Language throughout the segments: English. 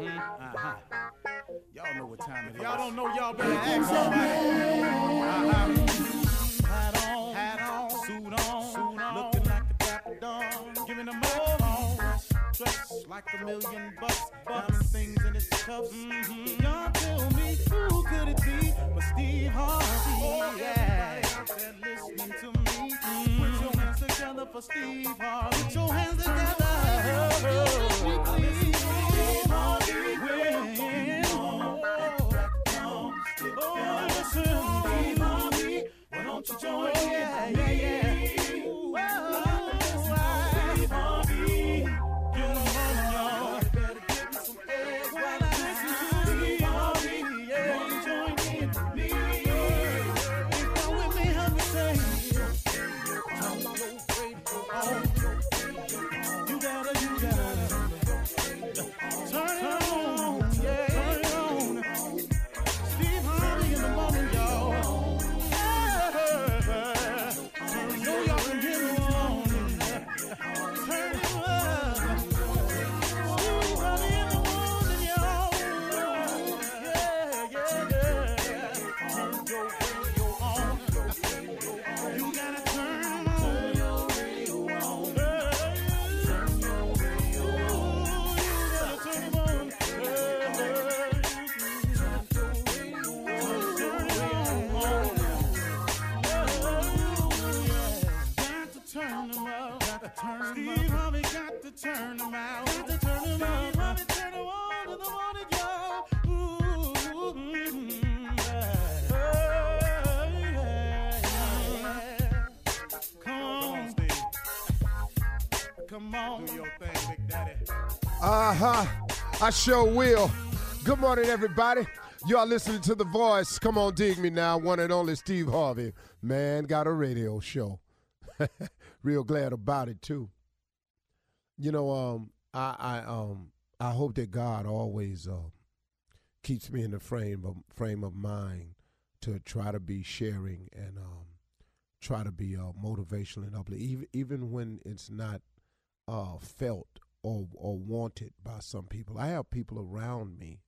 Mm-hmm. Uh-huh. Y'all know what time it is. Y'all don't know, y'all better ask somebody. Uh-huh. Hat on, hat on, suit on, suit on. looking like a dapper dawn, giving them all dressed like a million bucks, diamond things in his cuffs. Mm-hmm. Y'all tell me who could it be but Steve Harvey? Oh, yeah, listening to me. Mm-hmm. Put your hands together for Steve Harvey. Put your hands together. Oh, don't you join yeah, yeah, yeah. Uh huh. I sure will. Good morning, everybody. Y'all listening to The Voice. Come on, dig me now. One and only Steve Harvey. Man, got a radio show. Real glad about it, too. You know, um, I, I, um, I hope that God always uh, keeps me in the frame of frame of mind to try to be sharing and um, try to be uh, motivational and uplifting, even even when it's not uh, felt or or wanted by some people. I have people around me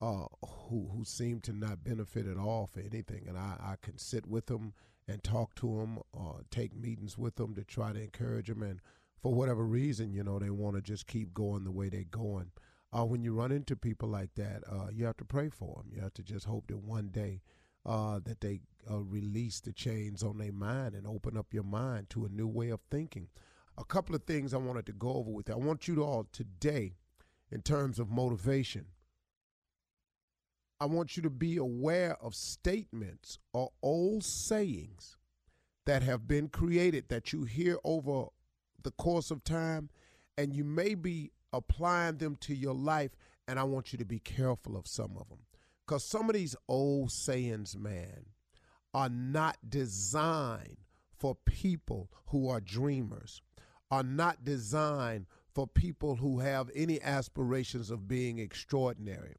uh, who who seem to not benefit at all for anything, and I, I can sit with them and talk to them, or take meetings with them to try to encourage them, and for whatever reason, you know, they want to just keep going the way they're going. Uh, when you run into people like that, uh, you have to pray for them. You have to just hope that one day uh, that they uh, release the chains on their mind and open up your mind to a new way of thinking a couple of things I wanted to go over with you. I want you to all today, in terms of motivation, I want you to be aware of statements or old sayings that have been created that you hear over the course of time, and you may be applying them to your life. And I want you to be careful of some of them. Because some of these old sayings, man, are not designed for people who are dreamers are not designed for people who have any aspirations of being extraordinary.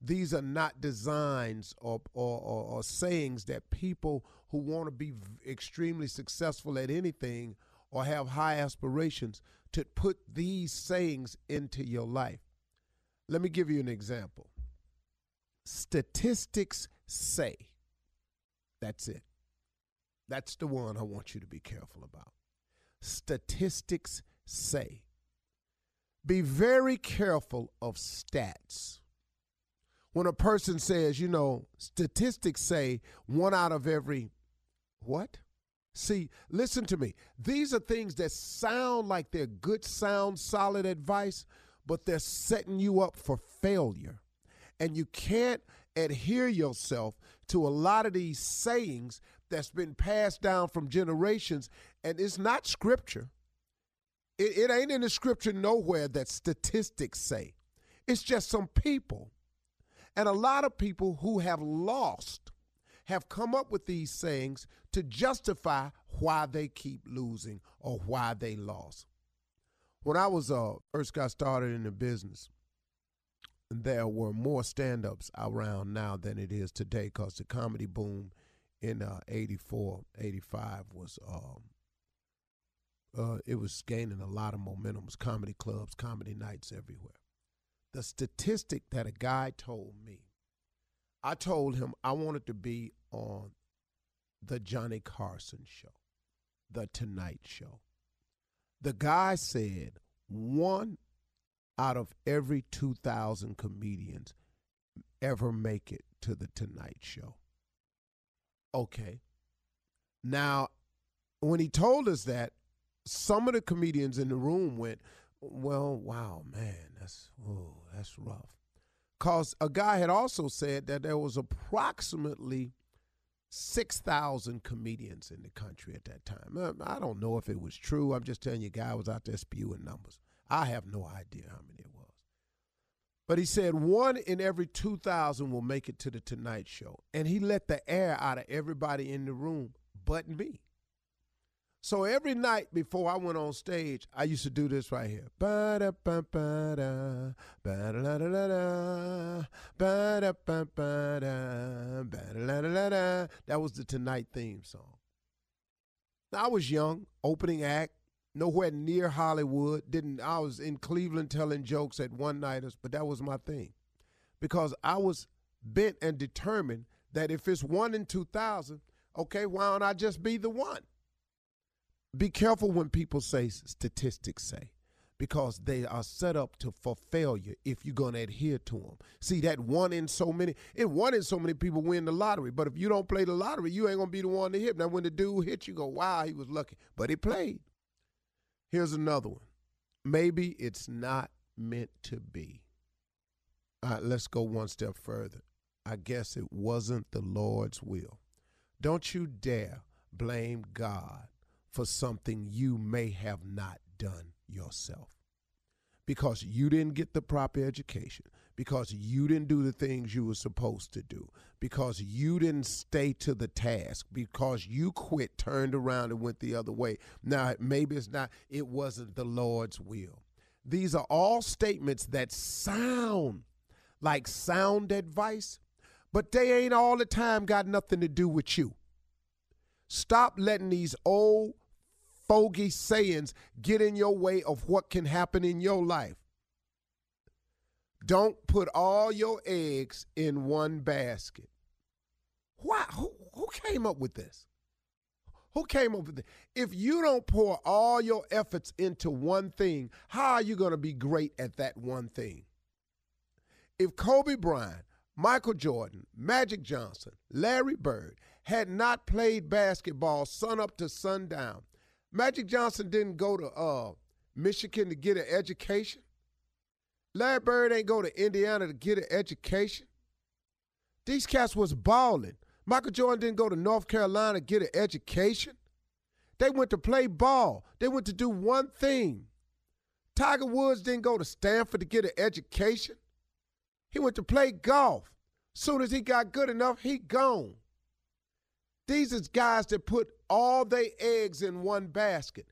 These are not designs or, or, or, or sayings that people who want to be extremely successful at anything or have high aspirations to put these sayings into your life. Let me give you an example. Statistics say That's it. That's the one I want you to be careful about. Statistics say. Be very careful of stats. When a person says, you know, statistics say one out of every what? See, listen to me. These are things that sound like they're good, sound, solid advice, but they're setting you up for failure. And you can't adhere yourself to a lot of these sayings that's been passed down from generations, and it's not scripture. It, it ain't in the scripture nowhere that statistics say. It's just some people. And a lot of people who have lost have come up with these sayings to justify why they keep losing or why they lost. When I was uh, first got started in the business, there were more stand-ups around now than it is today because the comedy boom in uh, 84, 85 was um, uh, it was gaining a lot of momentum. It was comedy clubs, comedy nights everywhere. The statistic that a guy told me, I told him I wanted to be on the Johnny Carson show, the Tonight Show. The guy said one out of every 2,000 comedians ever make it to the Tonight Show. Okay. Now, when he told us that, some of the comedians in the room went, "Well, wow, man, that's oh, that's rough." Cause a guy had also said that there was approximately 6,000 comedians in the country at that time. Uh, I don't know if it was true. I'm just telling you, guy was out there spewing numbers. I have no idea how many it was. But he said one in every 2,000 will make it to the Tonight Show. And he let the air out of everybody in the room but me. So every night before I went on stage, I used to do this right here. That was the Tonight theme song. Now, I was young, opening act, nowhere near Hollywood. Didn't I was in Cleveland telling jokes at one nighters, but that was my thing. Because I was bent and determined that if it's one in two thousand, okay, why don't I just be the one? Be careful when people say statistics say because they are set up to for failure if you're going to adhere to them. See that one in so many, it one in so many people win the lottery. But if you don't play the lottery, you ain't gonna be the one to hit. Now when the dude hit you, go, wow, he was lucky, but he played. Here's another one. Maybe it's not meant to be. All right, let's go one step further. I guess it wasn't the Lord's will. Don't you dare blame God for something you may have not done yourself. Because you didn't get the proper education, because you didn't do the things you were supposed to do, because you didn't stay to the task, because you quit, turned around, and went the other way. Now, maybe it's not, it wasn't the Lord's will. These are all statements that sound like sound advice, but they ain't all the time got nothing to do with you. Stop letting these old fogey sayings get in your way of what can happen in your life. Don't put all your eggs in one basket. Why? Who, who came up with this? Who came up with this? If you don't pour all your efforts into one thing, how are you going to be great at that one thing? If Kobe Bryant, Michael Jordan, Magic Johnson, Larry Bird had not played basketball sun up to sundown, Magic Johnson didn't go to uh, Michigan to get an education. Larry Bird ain't go to Indiana to get an education. These cats was balling. Michael Jordan didn't go to North Carolina to get an education. They went to play ball. They went to do one thing. Tiger Woods didn't go to Stanford to get an education. He went to play golf. Soon as he got good enough, he gone. These is guys that put all their eggs in one basket.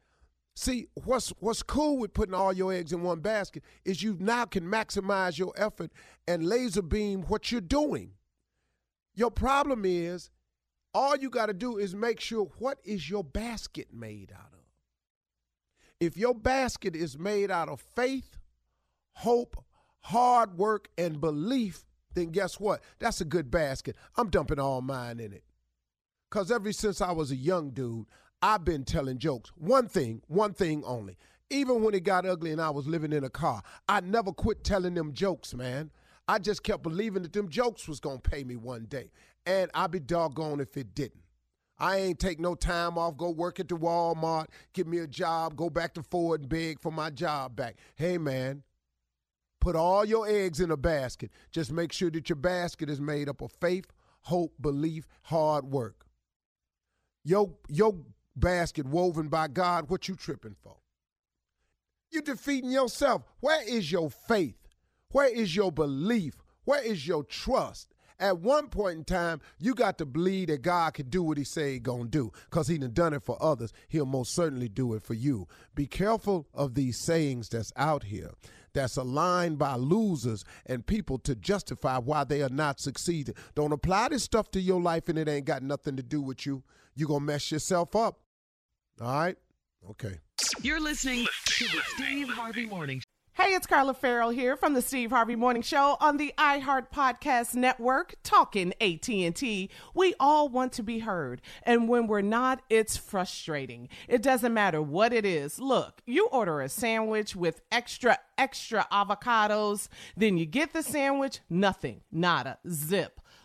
See, what's what's cool with putting all your eggs in one basket is you now can maximize your effort and laser beam what you're doing. Your problem is all you got to do is make sure what is your basket made out of. If your basket is made out of faith, hope, hard work, and belief, then guess what? That's a good basket. I'm dumping all mine in it. Because ever since I was a young dude, I've been telling jokes. One thing, one thing only. Even when it got ugly and I was living in a car, I never quit telling them jokes, man. I just kept believing that them jokes was gonna pay me one day. And I'd be doggone if it didn't. I ain't take no time off, go work at the Walmart, get me a job, go back to Ford and beg for my job back. Hey man, put all your eggs in a basket. Just make sure that your basket is made up of faith, hope, belief, hard work. Your your basket woven by God, what you tripping for? You defeating yourself. Where is your faith? Where is your belief? Where is your trust? At one point in time, you got to believe that God can do what he say he gonna do. Because he done done it for others, he'll most certainly do it for you. Be careful of these sayings that's out here that's aligned by losers and people to justify why they are not succeeding. Don't apply this stuff to your life and it ain't got nothing to do with you. You're gonna mess yourself up. All right? Okay. You're listening to the Steve Harvey Morning Hey, it's Carla Ferrell here from the Steve Harvey Morning Show on the iHeart Podcast Network, talking AT&T. We all want to be heard, and when we're not, it's frustrating. It doesn't matter what it is. Look, you order a sandwich with extra extra avocados, then you get the sandwich, nothing, nada, zip.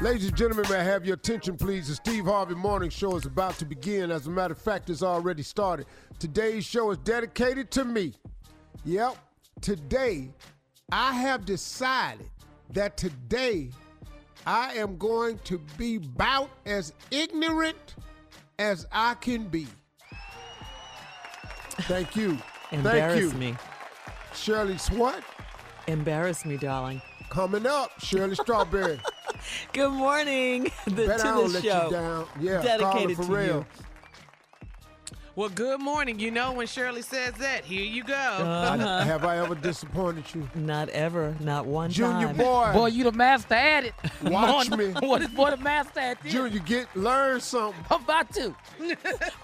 Ladies and gentlemen, may I have your attention, please? The Steve Harvey Morning Show is about to begin. As a matter of fact, it's already started. Today's show is dedicated to me. Yep, today I have decided that today I am going to be about as ignorant as I can be. Thank you. Thank Embarrass you. me. Shirley Swat Embarrass me, darling. coming up. Shirley Strawberry. Good morning the, Bet to don't the show. Yeah, dedicated to Farrell. you. Well, good morning. You know when Shirley says that, here you go. Uh, I- have I ever disappointed you? Not ever, not one Junior time. boy, Boy, you the master at it. Watch Boy, me. What is boy the master at this? Junior, get learn something. I'm about to.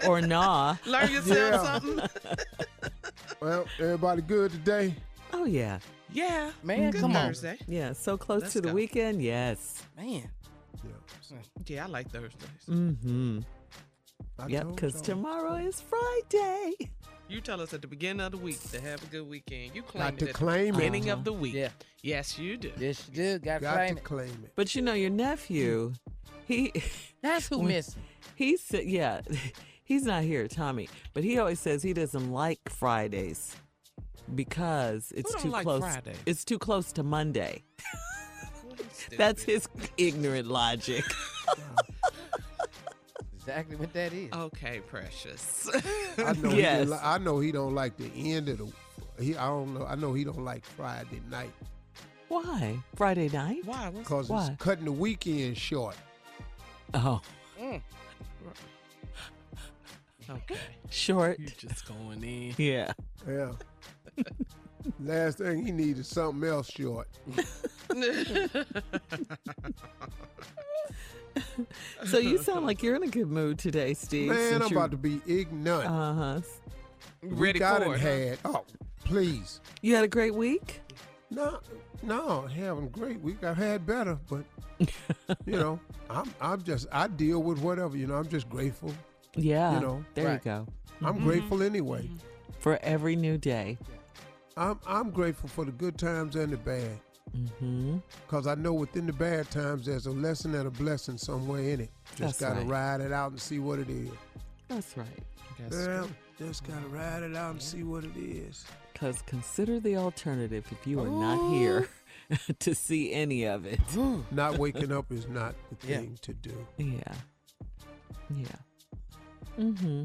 or nah. Learn yourself Yeah. something. Well, everybody good today? Oh yeah, Yeah. Man, Good come on. Yeah. So close Let's to the go. weekend. Yes. Man. Yeah, I like Thursdays. Mm-hmm. I Yep. Because tomorrow is Friday. You tell us at the beginning of the week to have a good weekend. You claim Got it to at claim the it. beginning of the week. Yeah. Yes, you do. Yes, you do. Got to Got claim to it. claim it. But you know your nephew, he That's who When- missing. he said yeah, he's not here, Tommy. But he always says he doesn't like Fridays because it's too like close. Fridays? It's too close to Monday. That's his ignorant logic. Exactly what that is. Okay, precious. I know. Yes. He li- I know he don't like the end of the. He. I don't know. I know he don't like Friday night Why? Friday night? Why? Because Why? it's cutting the weekend short. Oh, okay? Mm. short. You're just going in. Yeah. Yeah. Last thing he needed something else short. So you sound like you're in a good mood today, Steve. Man, I'm about to be ignorant. Uh huh. Ready got for it it? huh? had. Oh, please. You had a great week. No, no, having a great week. I've had better, but you know, I'm I'm just I deal with whatever. You know, I'm just grateful. Yeah. You know, there right. you go. I'm grateful anyway. For every new day. I'm I'm grateful for the good times and the bad. Mm-hmm. Cause I know within the bad times there's a lesson and a blessing somewhere in it. Just gotta right. ride it out and see what it is. That's right. Yeah, just gotta ride it out and see what it is. Because consider the alternative if you are not here to see any of it. Not waking up is not the Yeah. thing to do. Yeah. Yeah. Mm-hmm.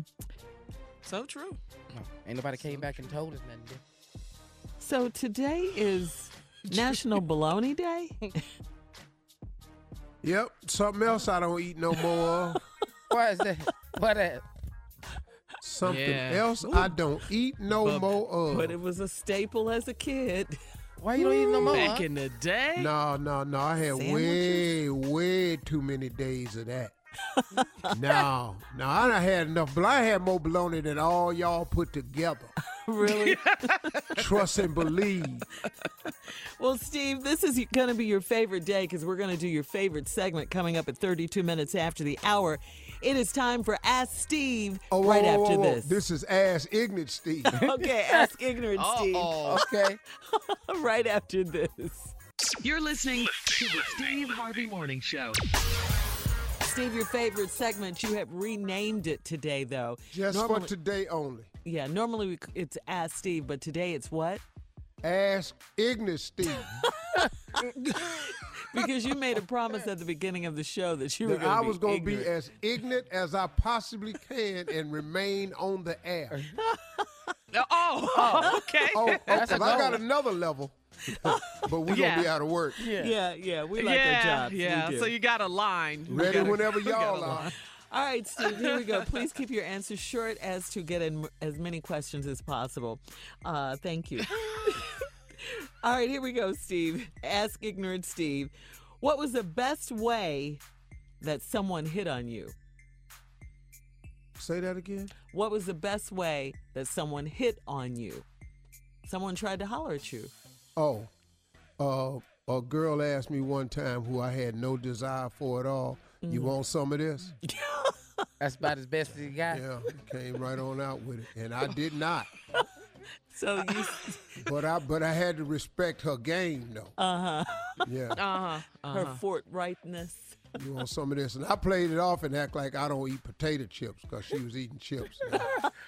So true. No, ain't nobody came back and told us nothing. Did So today is National Bologna Day. Yep, something else I don't eat no more of. they? Why is that? Why that? Something Yeah. else I don't eat no But- more of. But it was a staple as a kid. Why you don't eat no more? Back huh? in the day. No, no, no. I had way, way too many days of that. No, no, I done had enough. But I had more bologna than all y'all put together. really? Trust and believe. Well, Steve, this is going to be your favorite day because we're going to do your favorite segment coming up at 32 minutes after the hour. It is time for Ask Steve Oh, whoa, right whoa, after whoa, whoa. this. This is Ask ignorant, Steve. okay, Ask Ignorant Steve Okay. right after this. You're listening to the Steve Harvey Morning Show. Steve, your favorite segment, you have renamed it today, though. Just normally, for today only. Yeah, normally we, it's Ask Steve, but today it's what? Ask ignorant, Steve. Because you made a promise at the beginning of the show that you were going I to be was going to be as ignorant as I possibly can and remain on the air. Oh, okay. Oh, oh, That's 'cause a I got another level, but we're gonna be out of work. Yeah, yeah, we like yeah, our jobs. We yeah. do. So you got a line. Ready gotta- whenever you got a y'all are. line. All right, Steve, here we go. Please keep your answers short as to get in as many questions as possible. Uh, thank you. All right, here we go, Steve. Ask ignorant Steve. What was the best way that someone hit on you? Say that again. What was the best way that someone hit on you? Someone tried to holler at you. Oh, uh, a girl asked me one time who I had no desire for at all. You Mm-hmm. want some of this? That's about as best as you got. Yeah, came right on out with it, and I did not. So you, But I, but I had to respect her game though. uh huh, Yeah, Uh-huh. her forthrightness. You want some of this? And I played it off and act like I don't eat potato chips because she was eating chips.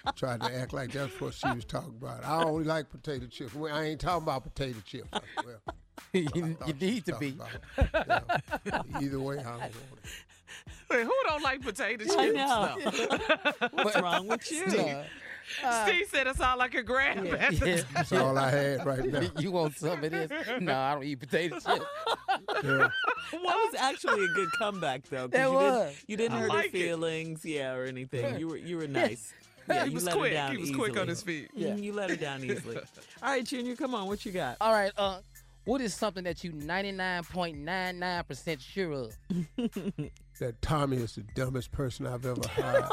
I tried to act like that's what she was talking about. I only like potato chips. Well, I ain't talking about potato chips. I- Well, you, you need to be. talking about it. Yeah. Either way, I don't want it. Wait, who don't like potato chips? I know. though? What's wrong with you? Steve said it all like a grab. at the Yeah. That's all I had right now. you want some of this? No, I don't eat potato chips. Yeah. That was actually a good comeback, though. 'cause That you was. Didn't, you didn't I hurt like her it. feelings, yeah, or anything. You were you were nice. Yeah, he was quick. He was easily. quick on his feet. Yeah. Mm, You let her down easily. All right, Junior, come on. What you got? All right. Uh, what is something that you 99.99% sure of? That Tommy is the dumbest person I've ever heard.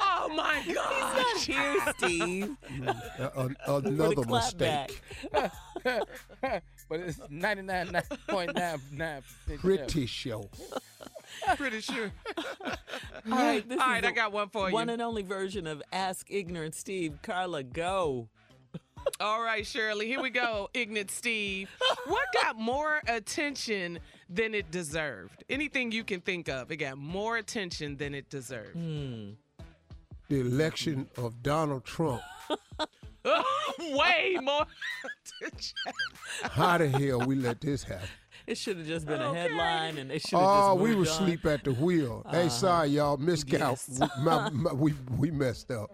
Oh my God. Cheers, Steve. Uh, uh, For another mistake. but it's 99.99% sure. Pretty show. Pretty sure. All right, this All is I got one for you. one and only version of Ask Ignorant Steve. Carla, go. All right, Shirley, here we go. Ignorant Steve. What got more attention than it deserved? Anything you can think of, it got more attention than it deserved. Hmm. The election of Donald Trump. Way more attention. How the hell we let this happen? It should have just been a headline, and they should have just moved on. Oh, we were on. asleep at the wheel. hey, sorry, y'all. Miscount. Yes. We, my- my- we, we messed up.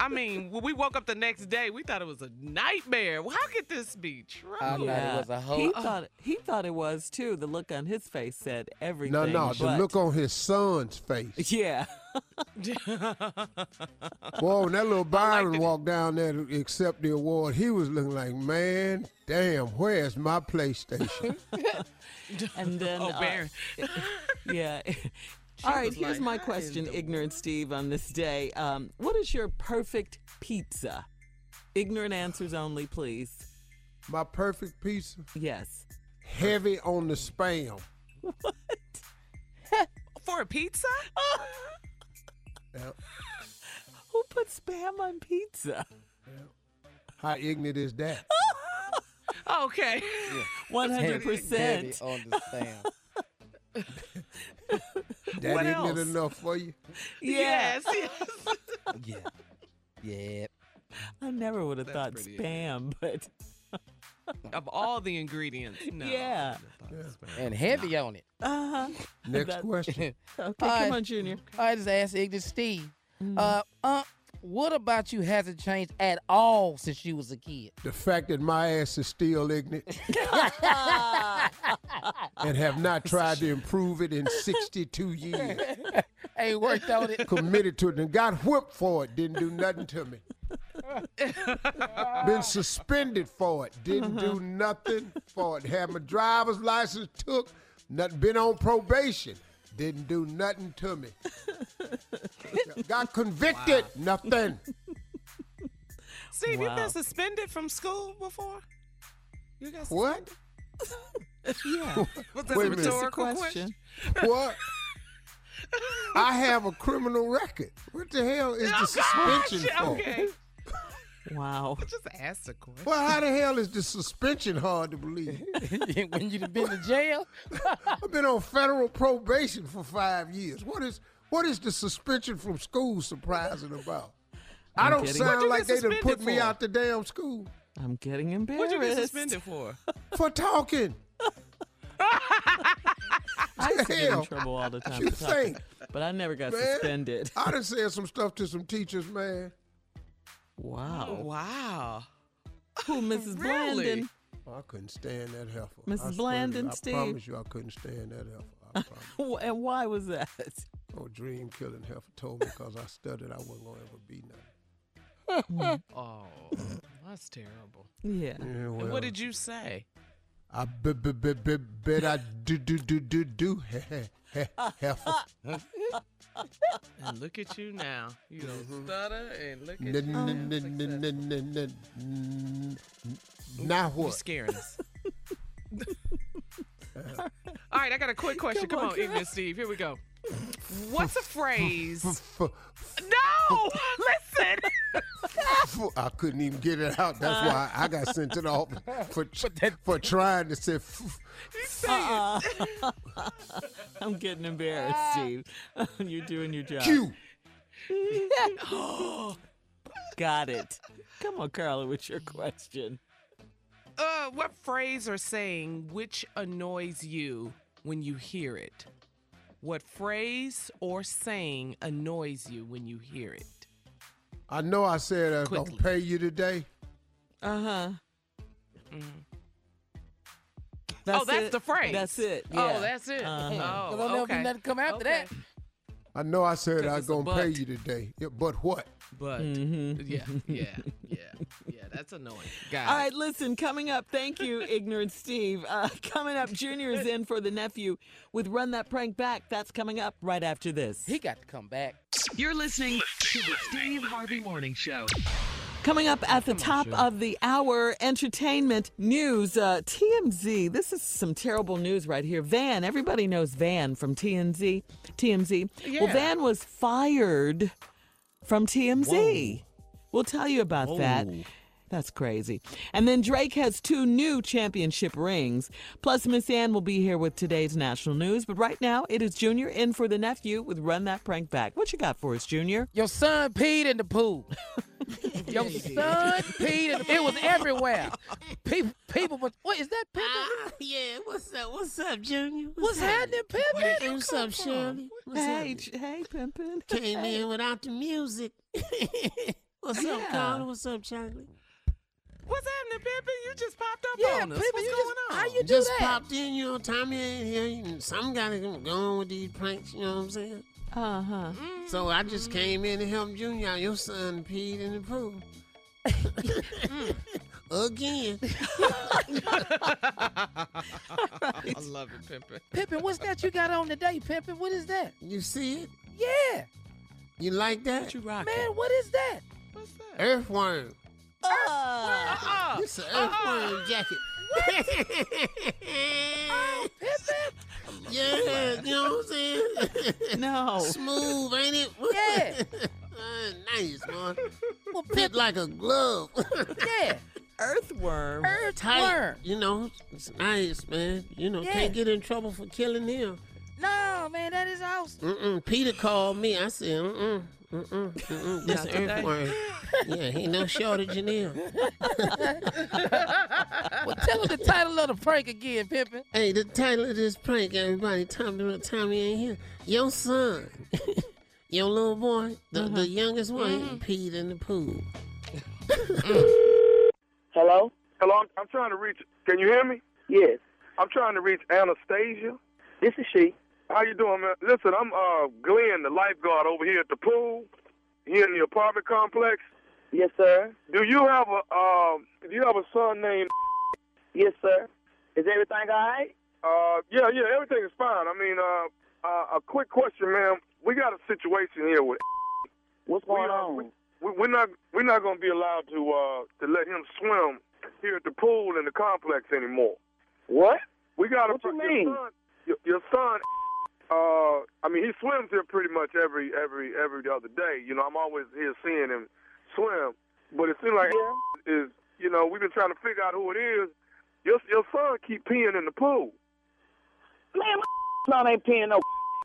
I mean, when we woke up the next day, we thought it was a nightmare. Well, how could this be true? I thought Yeah. it was a He whole. thought he thought it was too. The look on his face said everything. No, no. The look on his son's face. Yeah. Boy, when that little Byron it. walked down there to accept the award, he was looking like, man, damn, where's my PlayStation? And then, Oh, uh, Barron. Yeah. All right, here's like, my question, the ignorant Steve, on this day. Um, what is your perfect pizza? Ignorant answers only, please. my perfect pizza, Yes. heavy on the spam. What? For a pizza? Yep. Who put spam on pizza? How ignorant is that? Okay. One hundred Heavy percent. on the stand. That What ignorant else? enough for you? Yes. yes. Yeah. Yeah. I never would have thought pretty spam, but of all the ingredients. No. Yeah. And heavy on it. uh huh. Next That- question. Okay, come on, Junior. I just asked Ignorant Steve. Mm. Uh, uh, what about you hasn't changed at all since you was a kid? The fact that my ass is still ignorant and have not tried to improve it in 62 years. Ain't worked on it. Committed to it and got whipped for it. Didn't do nothing to me. Been suspended for it. Didn't do uh-huh. nothing for it. Had my driver's license took. Nothing. Been on probation. Didn't do nothing to me. Got convicted. Nothing. Steve, you've been suspended from school before? You got suspended? What? Yeah. Was that Wait a a minute. Just a rhetorical question. What? I have a criminal record. What the hell is the Oh, suspension gosh, for? Okay. Wow. Just ask the question. Well, how the hell is the suspension hard to believe? when you've been to jail? I've been on federal probation for five years. What is what is the suspension from school surprising about? I don't getting- sound What'd you like they done put suspended me out the damn school I'm getting embarrassed. What'd you get suspended for? for talking. I used to get in trouble all the time. you for think, but I never got man? suspended. I done said some stuff to some teachers, man. Wow. Oh, wow. Who, Mrs. Really? Blandon? Oh, I couldn't stand that heifer. Mrs. I Blandon, you, I promise you, I couldn't stand that heifer. I. And why was that? Oh, dream killing heifer told me because I studied I wasn't gonna ever be nothing. Oh, that's terrible. Yeah. Yeah, well, what did you say? I b- b- b- b- bet I do do do do do. And look at you now. You don't Mm-hmm. stutter and look at N- you n- now. n- n- n- n- n- n- Now You're scaring us. All right, I got a quick question. Come, Come on, on, girl. Ignorant Steve. Here we go. What's a phrase? F- f- no, listen. I couldn't even get it out. That's why I got sent to the office for for trying to say. f- Uh-uh. I'm getting embarrassed, Steve. You're doing your job. Q. Got it. Come on, Carla, with your question. Uh, what phrase or saying which annoys you when you hear it? What phrase or saying annoys you when you hear it? I know I said I'm gonna pay you today. Uh huh. oh, that's the phrase. That's it. Oh, that's it. Uh-huh. Oh, There'll never okay. be nothing come after Okay. that. I know I said I was gonna pay you today. Yeah, but what? But mm-hmm. yeah, yeah, yeah, yeah. That's annoying. Got All it. right, listen, coming up, thank you, Ignorant Steve. Uh, coming up, Junior is in for the nephew with Run That Prank Back. That's coming up right after this. He got to come back. You're listening to the Steve Harvey Morning Show. Coming up at the top of the hour, entertainment news. Uh, TMZ. This is some terrible news right here. Van. Everybody knows Van from TMZ. TMZ. Well, Van was fired from TMZ. We'll tell you about that. That's crazy. And then Drake has two new championship rings. Plus, Miss Ann will be here with today's national news. But right now, it is Junior in for the nephew with Run That Prank Back. What you got for us, Junior? Your son peed in the pool. Your son peed, and it was everywhere. People, people, but what is that, Pimpin? Ah, yeah, what's up? What's up, Junior? What's happening, Pimpin? What's up, Shirley? What's Hey, up? J- hey, Pimpin. Came in without the music. what's up, Yeah. Carla? What's up, Chocolate? What's happening, Pimpin? You just popped up Yeah, on us. Pimpin, What's you going just- on? how you do Just that? popped in, you know, Tommy ain't here. and Some gotta go on with these pranks, you know what I'm saying? Uh huh. So I just came in to help Junior out. Your son peed in the pool. Again. I love it, Pimpin. Pimpin, what's that you got on today, Pimpin? What is that? You see it? Yeah, You like that? What you rocking? man, what is that? What's that? Earthworm. Uh-uh. It's an uh-huh. earthworm jacket. Oh, yeah, you know what I'm saying? No. Smooth, ain't it? Yeah. Uh, nice, man. Well, Fit like a glove. yeah, Earthworm. Tight. earthworm. You know, it's nice, man. You know, Yeah. can't get in trouble for killing him. No, man, that is awesome. Mm-mm. Peter called me. I said, mm-mm. Mm-mm, mm-mm, this Not today. earthworm. yeah, ain't no shortage in him. Well, tell us the title of the prank again, Pimpin. Hey, the title of this prank, everybody, Tommy, Tommy ain't here. Your son, your little boy, the, Uh-huh. the youngest one, peed in the pool. Hello? Hello, I'm, I'm trying to reach. Can you hear me? Yes, I'm trying to reach Anastasia. this is she. How you doing, man? Listen, I'm uh Glenn, the lifeguard over here at the pool, here in the apartment complex. Yes, sir. Do you have a um? Do you have a son named? Yes, sir. Is everything all right? Uh, yeah, yeah, everything is fine. I mean, uh, uh, a quick question, man. We got a situation here with. What's going uh, on? we, we, we're not we're not going to be allowed to uh to let him swim here at the pool in the complex anymore. what? We got What you mean? Your son, your, your son uh, I mean, he swims here pretty much every every every other day. You know, I'm always here seeing him swim. But it seems like is you know we've been trying to figure out who it is. Your your son keep peeing in the pool. Man, my son ain't peeing no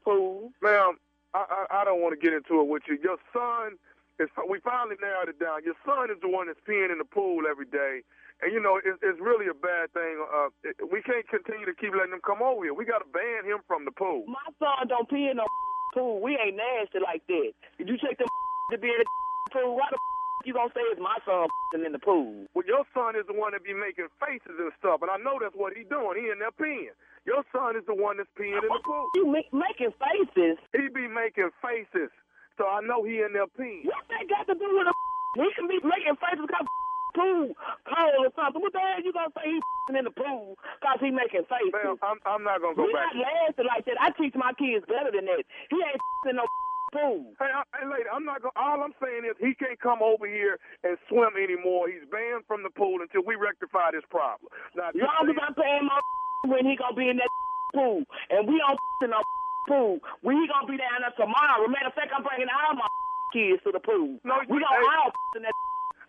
fool. Ma'am, I, I I don't want to get into it with you. Your son is we finally narrowed it down. Your son is the one that's peeing in the pool every day. And you know it's, it's really a bad thing. Uh, we can't continue to keep letting him come over here. We got to ban him from the pool. My son don't pee in no pool. We ain't nasty like that. Did you take the to be in the pool? Why the you gonna say it's my son in the pool? Well, your son is the one that be making faces and stuff, and I know that's what he doing. He in there peeing. Your son is the one that's peeing in the pool. You make, making faces? He be making faces, so I know he in there peeing. What that got to do with a? He can be making faces because pool cold or something. What the hell you gonna say he in the pool because he making faces? Ma'am, I'm, I'm not gonna go we back. not lasting like that. I teach my kids better than that. He ain't in no pool. Hey, I, hey, lady, I'm not gonna. All I'm saying is he can't come over here and swim anymore. He's banned from the pool until we rectify this problem. Now, Long as I'm paying my when he gonna be in that pool, and we don't in no pool, when he gonna be down there tomorrow. Matter of fact, I'm bringing all my kids to the pool. No, we gonna hey. all in that.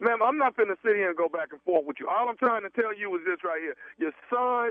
Ma'am, I'm not finna sit here and go back and forth with you. All I'm trying to tell you is this right here. Your son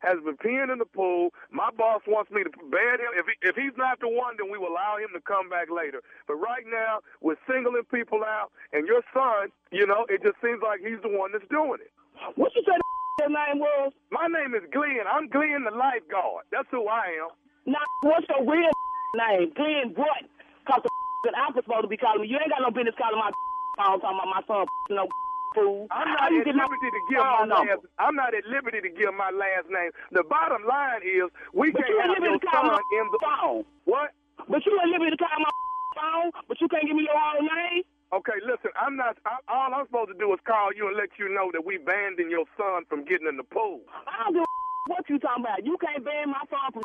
has been peeing in the pool. My boss wants me to ban him. If he, if he's not the one, then we will allow him to come back later. But right now, we're singling people out, and your son, you know, it just seems like he's the one that's doing it. What you say his name was? My name is Glenn. I'm Glenn the lifeguard. That's who I am. Now, what's your real name? Glenn what? Cause the that I'm supposed to be calling me. You ain't got no business calling my phone talking about my son no fool. I'm How not you at liberty to give my number? last. I'm not at liberty to give my last name. The bottom line is we But can't you have your to call son my in the phone. what? But you ain't liberty to call my phone, but you can't give me your own name? Okay, listen. I'm not. I, all I'm supposed to do is call you and let you know that we banning your son from getting in the pool. I don't give a what you talking about. You can't ban my son from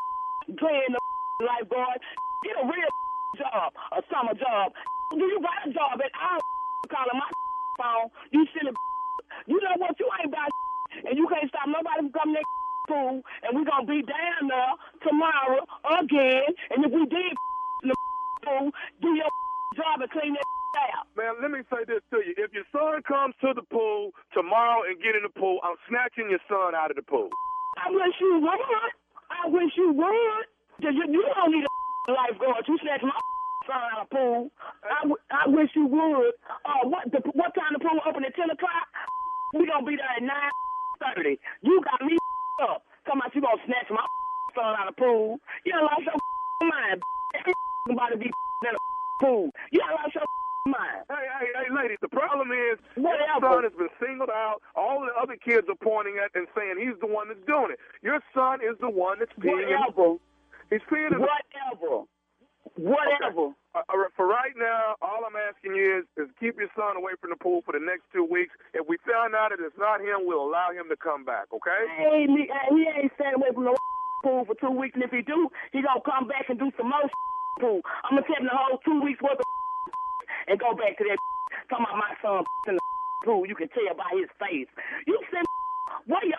playing the lifeguard. Get a real job, a summer job. Do you got a job at all calling my phone? You silly You know what? You ain't about and you can't stop nobody from coming to the pool, and we gonna be down there tomorrow again. And if we did the pool, do your job and clean that out. Man, let me say this to you. If your son comes to the pool tomorrow and get in the pool, I'm snatching your son out of the pool. I wish you would. I wish you would. You, you don't need a lifeguard. You snatch my son out of pool. I, w- I wish you would. Uh, what the, what time the pool open at ten o'clock? We gonna be there at nine thirty. You got me up. Come out, you gonna snatch my son out of the pool. You done lost your mind. About to be in a pool. You done lost your mind. Hey, hey, hey, ladies, the problem is your Whatever. son has been singled out. All the other kids are pointing at and saying he's the one that's doing it. Your son is the one that's peeing in Whatever. He's peeing in the Whatever. Whatever. Uh, for right now, all I'm asking you is, is keep your son away from the pool for the next two weeks. If we find out that it's not him, we'll allow him to come back, okay? Me, hey, he ain't staying away from the pool for two weeks, and if he do, he gonna come back and do some more pool. I'm gonna take him the whole two weeks worth of and go back to that talking about my son in the pool. You can tell by his face. You send where your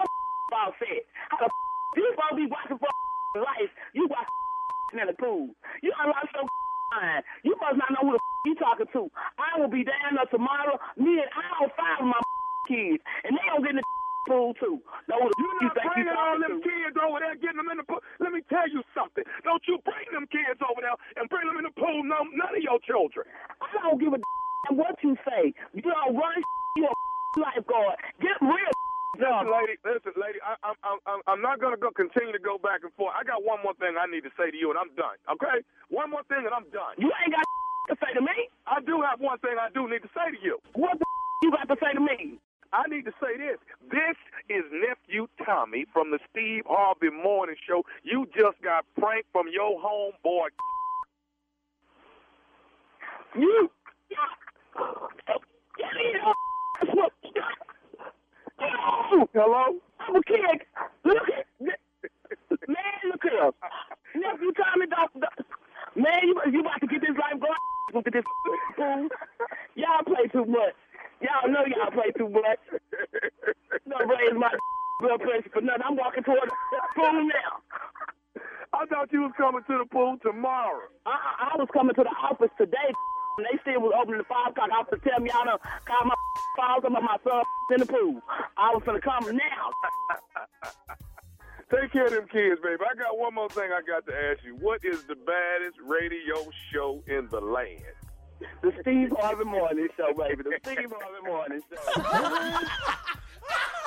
in the Steve Harvey Morning Show, baby. The Steve Harvey Morning Show.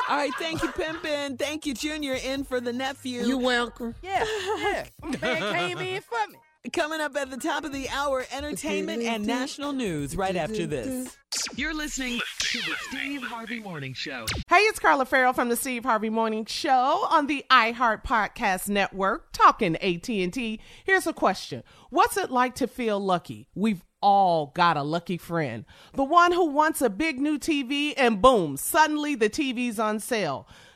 All right, thank you, Pimpin. Thank you, Junior, in for the nephew. You're welcome. Yeah, yeah. Man came in for me. Coming up at the top of the hour, entertainment and national news right after this. You're listening to the Steve Harvey Morning Show. Hey, it's Carla Ferrell from the Steve Harvey Morning Show on the iHeart Podcast Network, talking AT&T. Here's a question. What's it like to feel lucky? We've all got a lucky friend. The one who wants a big new TV and boom, suddenly the TV's on sale.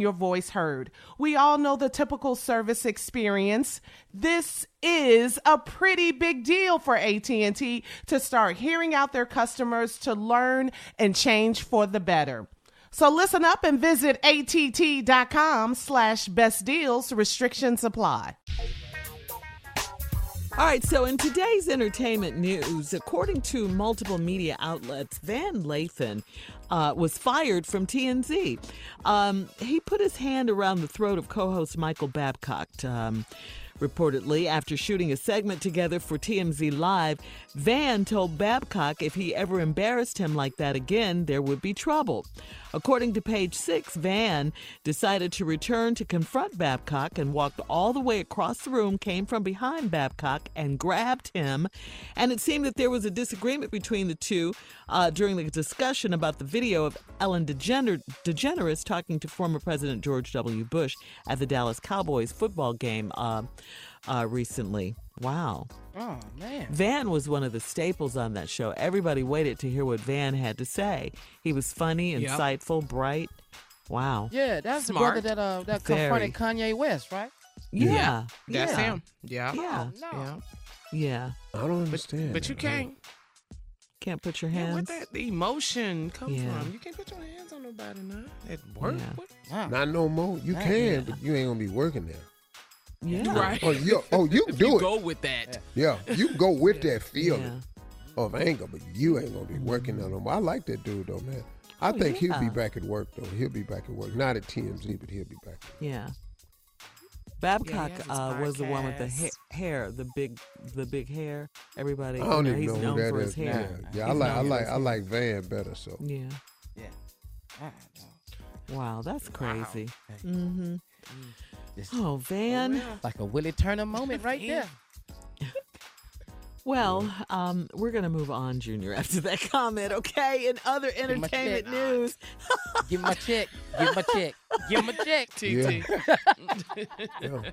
your voice heard. We all know the typical service experience. This is a pretty big deal for AT&T to start hearing out their customers to learn and change for the better. So listen up and visit att.com slash best deals. Restrictions apply. All right, so in today's entertainment news, according to multiple media outlets, Van Lathan uh, was fired from TMZ. Um, he put his hand around the throat of co host Michael Babcock. Um, Reportedly, after shooting a segment together for TMZ Live, Van told Babcock if he ever embarrassed him like that again, there would be trouble. According to page six, Van decided to return to confront Babcock and walked all the way across the room, came from behind Babcock, and grabbed him. And it seemed that there was a disagreement between the two uh, during the discussion about the video of Ellen DeGener- DeGeneres talking to former President George W. Bush at the Dallas Cowboys football game. Uh, uh, recently. Wow. Oh man. Van was one of the staples on that show. Everybody waited to hear what Van had to say. He was funny, Yep. insightful, bright. Wow. Yeah, that's the brother that uh that Very. confronted Kanye West, right? Yeah. That's yeah. him. Yeah. Yeah. Yeah. Yeah. I don't understand. But you can't. Can't put your Yeah, where hands. that the emotion come Yeah. from? You can't put your hands on nobody now. At work. Yeah. Wow. Not no more. You That- can, yeah. but you ain't gonna be working there. Yeah. Right. Oh, you, oh, you can do you it. go with that. Yeah, you can go with that Yeah. feeling of anger, but you ain't gonna be working on him. I like that dude though, man. I Oh, think he'll be back at work though. He'll be back at work. Not at TMZ, but he'll be back. Yeah. Babcock has his uh, was the one with the ha- hair, the big, the big hair. Everybody, I you don't know, even he's know known who that for is. his hair. Yeah, yeah I like, I like, I like Van better. So Yeah. Yeah. I don't know. Wow, that's crazy. Hey. Mm-hmm. This Oh, Van. like a Willie Turner moment right there. Well, um, we're going to move on, Junior, after that comment, okay? In other entertainment news, Give him my check. Give him my check. Give him a check. TT. yeah.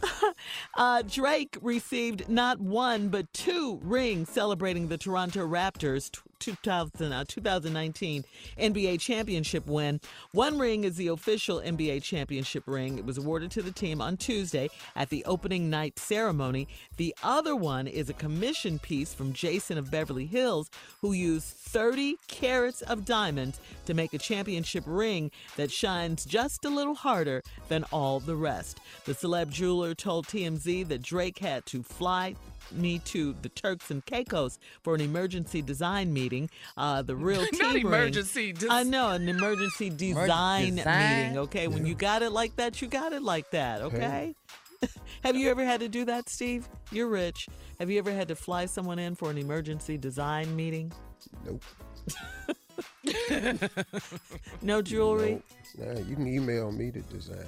uh, Drake received not one, but two rings celebrating the Toronto Raptors' t- 2000, uh, 2019 NBA championship win. One ring is the official NBA championship ring. It was awarded to the team on Tuesday at the opening night ceremony. The other one is a commission piece from Jason of Beverly Hills, who used 30 carats of diamonds to make a championship ring that shines just a little harder than all the rest. The celeb jeweler told TMZ that Drake had to fly me to the Turks and Caicos for an emergency design meeting. Uh, the real team Not emergency. Just, I know an emergency design, design? meeting. Okay, when you got it like that, you got it like that. Okay. Have you ever had to do that, Steve? You're rich. Have you ever had to fly someone in for an emergency design meeting? Nope. No jewelry. Nope. Nah, you can email me the design.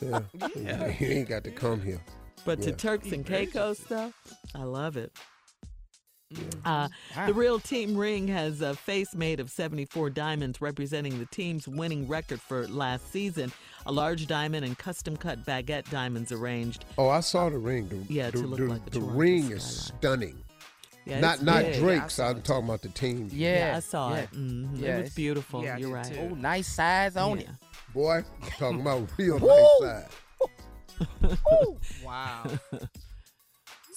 Yeah. You ain't got to come here. But to Turks and Caicos, stuff, I love it. Uh, Wow. the real team ring has a face made of 74 diamonds representing the team's winning record for last season. A large diamond and custom cut baguette diamonds arranged. Oh, I saw the ring. The, Yeah, the, to look the, like the the Toronto ring is stunning. Yeah, not not big. Drake's. saw I'm talking about the team. Yeah, Yeah, I saw yeah. it. hmm Yeah, it was it's- beautiful. Yeah, You're right. too. Oh, nice size on it. Boy, I'm talking about real nice side. Wow.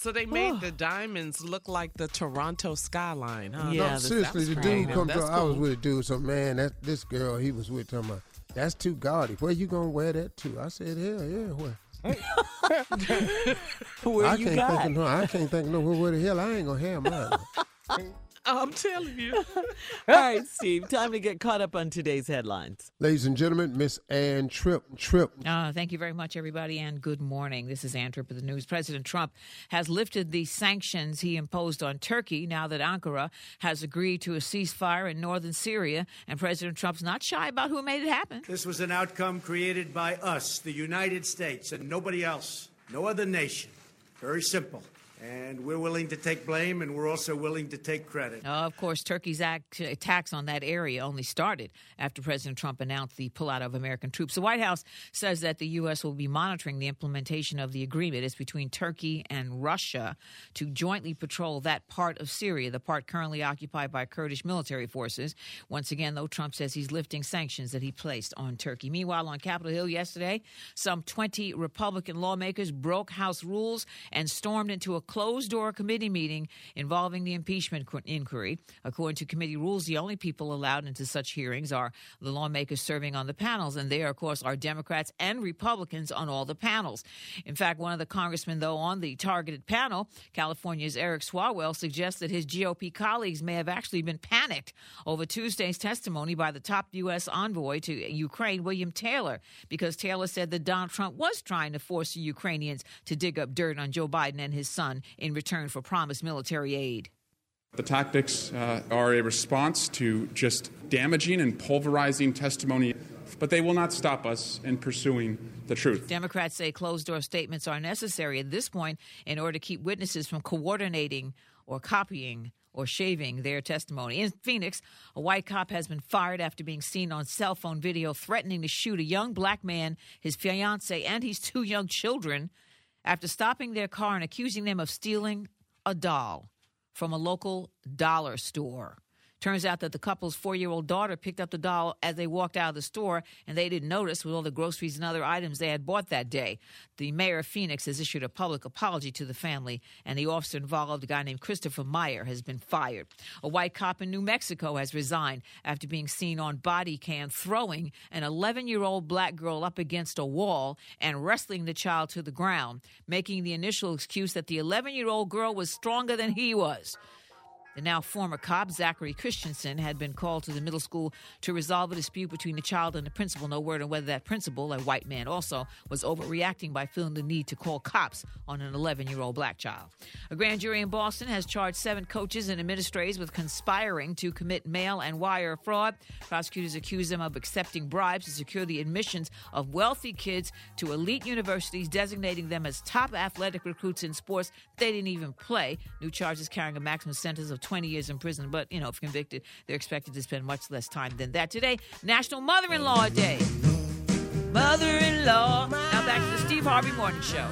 So they made the diamonds look like the Toronto skyline, huh? Yeah, no, that's- seriously, the dude right. comes That's up. I was with a dude. So man, that this girl he was with talking about that's too gaudy. Where you gonna wear that to? I said, hell yeah, where? Where I you can't got? think of no. I can't think of no. Where, where the hell I ain't gonna have mine. I'm telling you. All right, Steve, time to get caught up on today's headlines. Ladies and gentlemen, Miss Ann Tripp. Tripp. Uh, thank you very much, everybody, and good morning. This is Ann Tripp of the news. President Trump has lifted the sanctions he imposed on Turkey now that Ankara has agreed to a ceasefire in northern Syria, and President Trump's not shy about who made it happen. This was an outcome created by us, the United States, and nobody else, no other nation. Very simple. And we're willing to take blame, and we're also willing to take credit. Uh, of course, Turkey's act, attacks on that area only started after President Trump announced the pullout of American troops. The White House says that the U.S. will be monitoring the implementation of the agreement. It's between Turkey and Russia to jointly patrol that part of Syria, the part currently occupied by Kurdish military forces. Once again, though, Trump says he's lifting sanctions that he placed on Turkey. Meanwhile, on Capitol Hill yesterday, some 20 Republican lawmakers broke House rules and stormed into a closed door committee meeting involving the impeachment inquiry. According to committee rules, the only people allowed into such hearings are the lawmakers serving on the panels, and there, of course, are Democrats and Republicans on all the panels. In fact, one of the congressmen, though, on the targeted panel, California's Eric Swalwell, suggests that his GOP colleagues may have actually been panicked over Tuesday's testimony by the top U.S. envoy to Ukraine, William Taylor, because Taylor said that Donald Trump was trying to force the Ukrainians to dig up dirt on Joe Biden and his son in return for promised military aid. The tactics uh, are a response to just damaging and pulverizing testimony, but they will not stop us in pursuing the truth. Democrats say closed door statements are necessary at this point in order to keep witnesses from coordinating or copying or shaving their testimony. In Phoenix, a white cop has been fired after being seen on cell phone video threatening to shoot a young black man, his fiance, and his two young children after stopping their car and accusing them of stealing a doll from a local dollar store. Turns out that the couple's four year old daughter picked up the doll as they walked out of the store, and they didn't notice with all the groceries and other items they had bought that day. The mayor of Phoenix has issued a public apology to the family, and the officer involved, a guy named Christopher Meyer, has been fired. A white cop in New Mexico has resigned after being seen on body cam throwing an 11 year old black girl up against a wall and wrestling the child to the ground, making the initial excuse that the 11 year old girl was stronger than he was. The now former cop, Zachary Christensen, had been called to the middle school to resolve a dispute between the child and the principal. No word on whether that principal, a white man also, was overreacting by feeling the need to call cops on an 11 year old black child. A grand jury in Boston has charged seven coaches and administrators with conspiring to commit mail and wire fraud. Prosecutors accuse them of accepting bribes to secure the admissions of wealthy kids to elite universities, designating them as top athletic recruits in sports they didn't even play. New charges carrying a maximum sentence of 20 years in prison, but, you know, if convicted, they're expected to spend much less time than that. Today, National Mother in Law Day. Mother in law. Now back to the Steve Harvey Morning Show.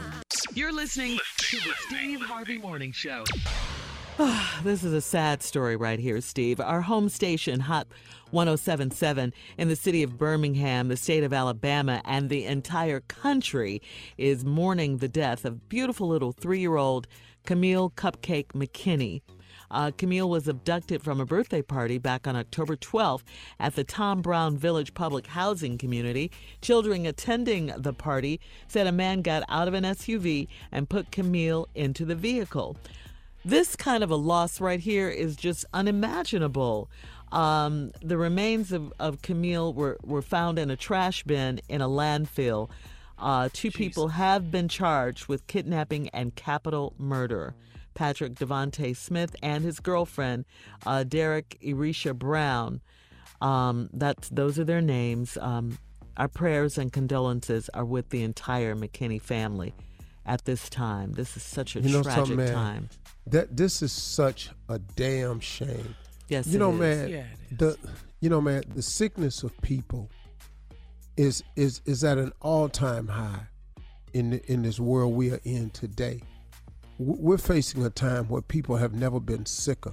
You're listening to the Steve Harvey Morning Show. this is a sad story right here, Steve. Our home station, Hot 1077, in the city of Birmingham, the state of Alabama, and the entire country is mourning the death of beautiful little three year old Kamille Cupcake McKinney. Uh, Kamille was abducted from a birthday party back on October 12th at the Tom Brown Village Public Housing Community. Children attending the party said a man got out of an SUV and put Kamille into the vehicle. This kind of a loss right here is just unimaginable. Um, the remains of, of Kamille were, were found in a trash bin in a landfill. Uh, two Jeez. people have been charged with kidnapping and capital murder. Patrick Devonte Smith and his girlfriend, uh, Derick Irisha Brown. Um, that's those are their names. Um, our prayers and condolences are with the entire McKinney family at this time. This is such a you know tragic man, time. That this is such a damn shame. Yes, you know, is. man. Yeah, the you know, man, the sickness of people is is is at an all time high in the, in this world we are in today we're facing a time where people have never been sicker.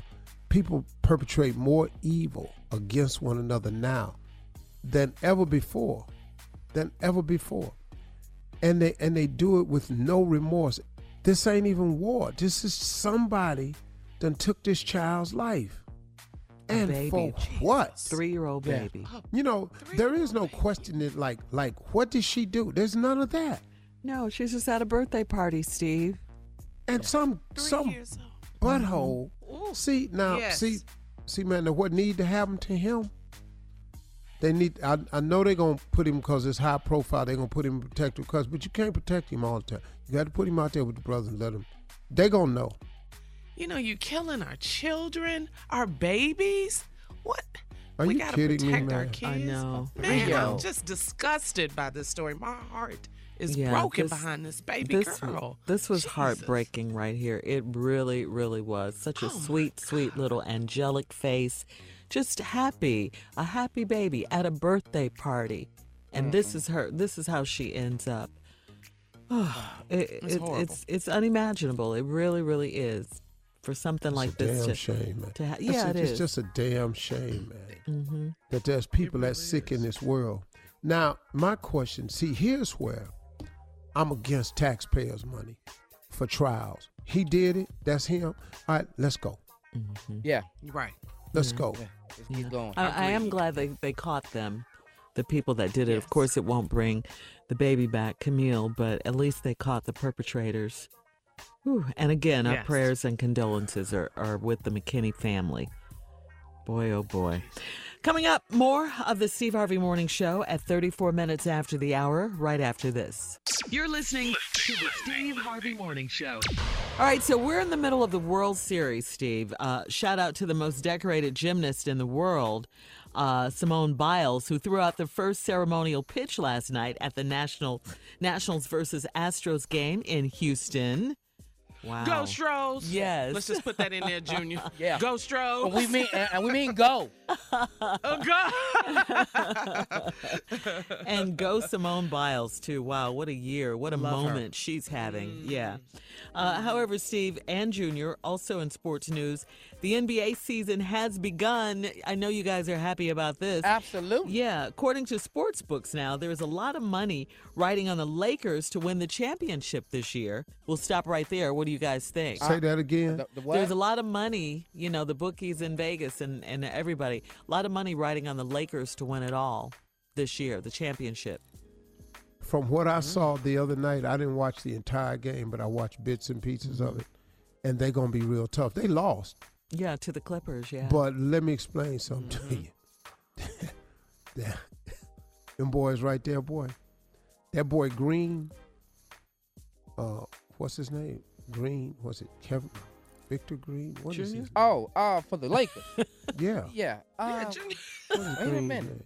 People perpetrate more evil against one another now than ever before, than ever before. And they and they do it with no remorse. This ain't even war. This is somebody done took this child's life. And baby, for Jesus. what? Three year old Yeah. baby. You know, there is no question that like like what did she do? There's none of that. No, she's just at a birthday party, Steve. And some Three some years old. butthole See now, Yes. see, see, man. What need to happen to him? They need. I, I know they're gonna put him because it's high profile. They're gonna put him in protective custody, but you can't protect him all the time. You got to put him out there with the brothers and let him. They gonna know. You know, you killing our children, our babies. What? Are we you gotta kidding me, protect our man? kids. I know. Man, Yo. I'm just disgusted by this story. My heart is Yeah, broken this- behind this baby this, girl. This was Jesus. heartbreaking right here. It really, really was. Such a Oh, sweet, sweet little angelic face. Just happy. A happy baby at a birthday party. And this is her this is how she ends up. it, It's it- it's it's unimaginable. It really, really is. For something It's like a this damn to, shame, man. to ha- yeah, a- it it's just a damn shame, man. hmm That there's people that sick in this world. Now, my question. See, here's where I'm against taxpayers' money for trials. He did it. That's him. All right, let's go. Mm-hmm. Yeah. Right. Let's go. yeah. Let's keep going. I, I am glad they, they caught them, the people that did it. Of course, it won't bring the baby back, Kamille, but at least they caught the perpetrators. Whew. And again, our prayers and condolences are, are with the McKinney family. Boy, oh boy. Coming up, more of the Steve Harvey Morning Show at 34 minutes after the hour, right after this. You're listening to the Steve Harvey Morning Show. All right, so we're in the middle of the World Series, Steve. Uh, shout out to the most decorated gymnast in the world, uh, Simone Biles, who threw out the first ceremonial pitch last night at the National Nationals versus Astros game in Houston. Wow. Go Stros. Yes. Let's just put that in there, Junior. Yeah. Go Stros. But we mean and, and we mean go. Oh, go. and go Simone Biles too. Wow, what a year! What a Love her. moment she's having. Yeah. Uh, however, Steve and Junior, also in sports news, the NBA season has begun. I know you guys are happy about this. Absolutely. Yeah, according to sports books now, there is a lot of money riding on the Lakers to win the championship this year. We'll stop right there. What do you guys think? Say that uh, again. The, the? There's a lot of money, you know, the bookies in Vegas and, and everybody, a lot of money riding on the Lakers to win it all this year, the championship. From what I mm-hmm. saw the other night, I didn't watch the entire game, but I watched bits and pieces of it, and they're gonna be real tough. They lost, Yeah, to the Clippers, yeah. but let me explain something to you. Yeah. Them boys right there, boy. That boy Green. Uh, what's his name? Green. Was it Kevin? Victor Green. What is Junior? his? Oh, uh, for the Lakers. Yeah. yeah. Yeah, Uh, Junior. Wait a minute. name?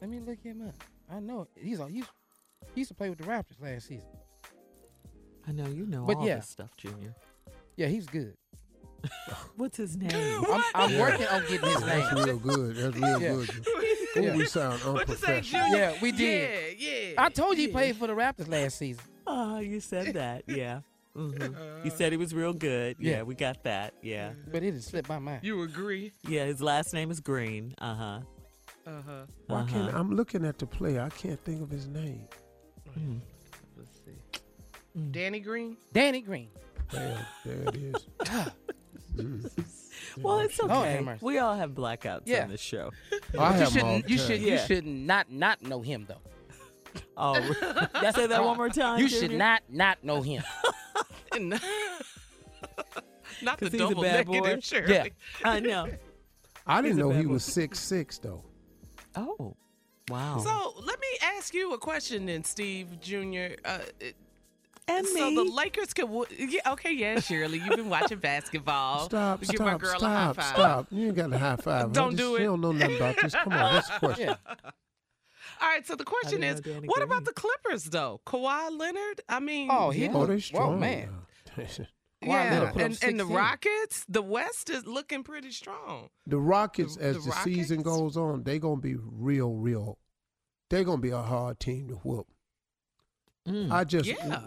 let me look him up. I know he's on. He's he used to play with the Raptors last season. I know you know But all yeah. this stuff, Junior. Yeah, he's good. What's his name? I'm, I'm Yeah. working on getting his name. That's name. real good. That's real Yeah. good. Ooh, Yeah. we sound What you say, unprofessional. Yeah, we did. Yeah, yeah. I told you he played for the Raptors last season. Oh, you said that. Yeah. hmm You said he was real good. Yeah, Yeah. we got that. Yeah. But it had slipped my mind. You agree? Yeah, his last name is Green. Uh huh. Uh huh. Why can't Uh-huh. I'm looking at the player? I can't think of his name. Let's see. Danny Green. Danny Green. There, there it is. Mm. Well, it's okay. mercy. We all have blackouts Yeah. on this show. I you have them all shouldn't. You should. time. You Yeah. should not not know him though. Oh, say that one more time. You should Junior. not not know him. Not the 'Cause he's a double bad negative, boy? Shirley. Yeah. I know. I didn't know he boy. was six six though. Oh, wow. So let me ask you a question then, Steve Jr. Uh, it- and so me. the Lakers could. w- Yeah, okay, yeah, Shirley, you've been watching basketball. Stop, Give my stop, girl a stop, high five. stop. You ain't got a high five. Don't huh? do This- it. You don't know nothing about this. Come on, what's the question? Yeah. All right, so the question is, what about the Clippers though? Kawhi Leonard. I mean, Oh, he Yeah. Oh, look- they Whoa, strong. man. Kawhi yeah, Leonard and, and the Rockets, the West is looking pretty strong. the Rockets, The- as the the, season goes on, they gonna be real, real. They're gonna be a hard team to whoop. Mm. I just, Yeah.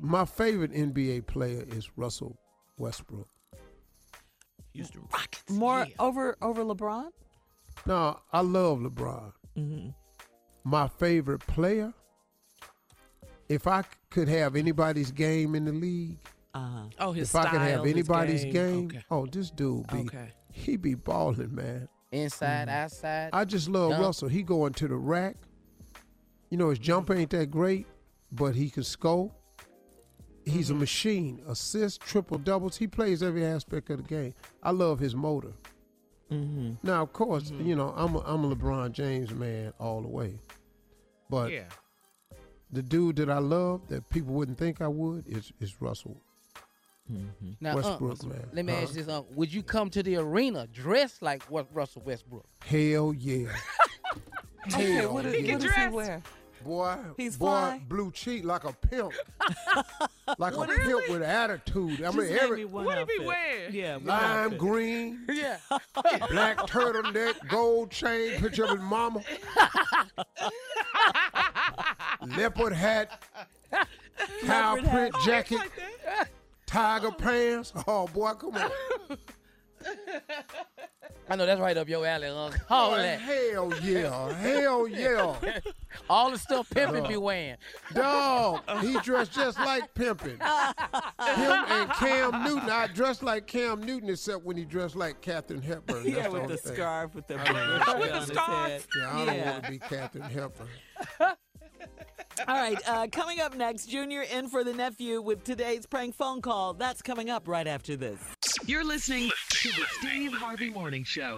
my favorite NBA player is Russell Westbrook. Houston Rockets. More yeah. over over LeBron. No, I love LeBron. Mm-hmm. My favorite player. If I could have anybody's game in the league, Uh-huh. Oh, his if I could have anybody's game. game, Okay. oh, this dude be Okay. he be balling, man. Inside, outside. I just love Dunk. Russell. He going to the rack. You know, his jumper ain't that great, but he can score. He's a machine. Assists, triple doubles. He plays every aspect of the game. I love his motor. Mm-hmm. Now, of course, you know I'm a, I'm a LeBron James man all the way, but Yeah. the dude that I love that people wouldn't think I would is is Russell Now, Westbrook, Unc, man. let me Uh-huh. ask you this: Unc, Would you come to the arena dressed like what Russell Westbrook? Hell yeah. Okay, Hell what, is, yeah. what does he wear? Boy, He's boy, fly. blue cheek like a pimp, like a pimp with attitude. I mean, name every me What did he outfit. wear? Yeah, lime outfit. green, Yeah. black turtleneck, gold chain, picture of his mama, leopard hat, cow Leopard hat. print Oh, jacket, tiger pants. Oh boy, come on! I know that's right up your alley, Unc. All Boy, that. hell yeah, hell yeah. All the stuff pimping be wearing. Dog, he dressed just like pimping. Him and Cam Newton. I dressed like Cam Newton, except when he dressed like Katharine Hepburn. That's Yeah, with only the scarf with the I don't brush want on that. his head. Yeah, I don't Yeah. want to be Katharine Hepburn. All right, uh, coming up next, Junior in for the nephew with today's prank phone call. That's coming up right after this. You're listening to the Steve Harvey Morning Show.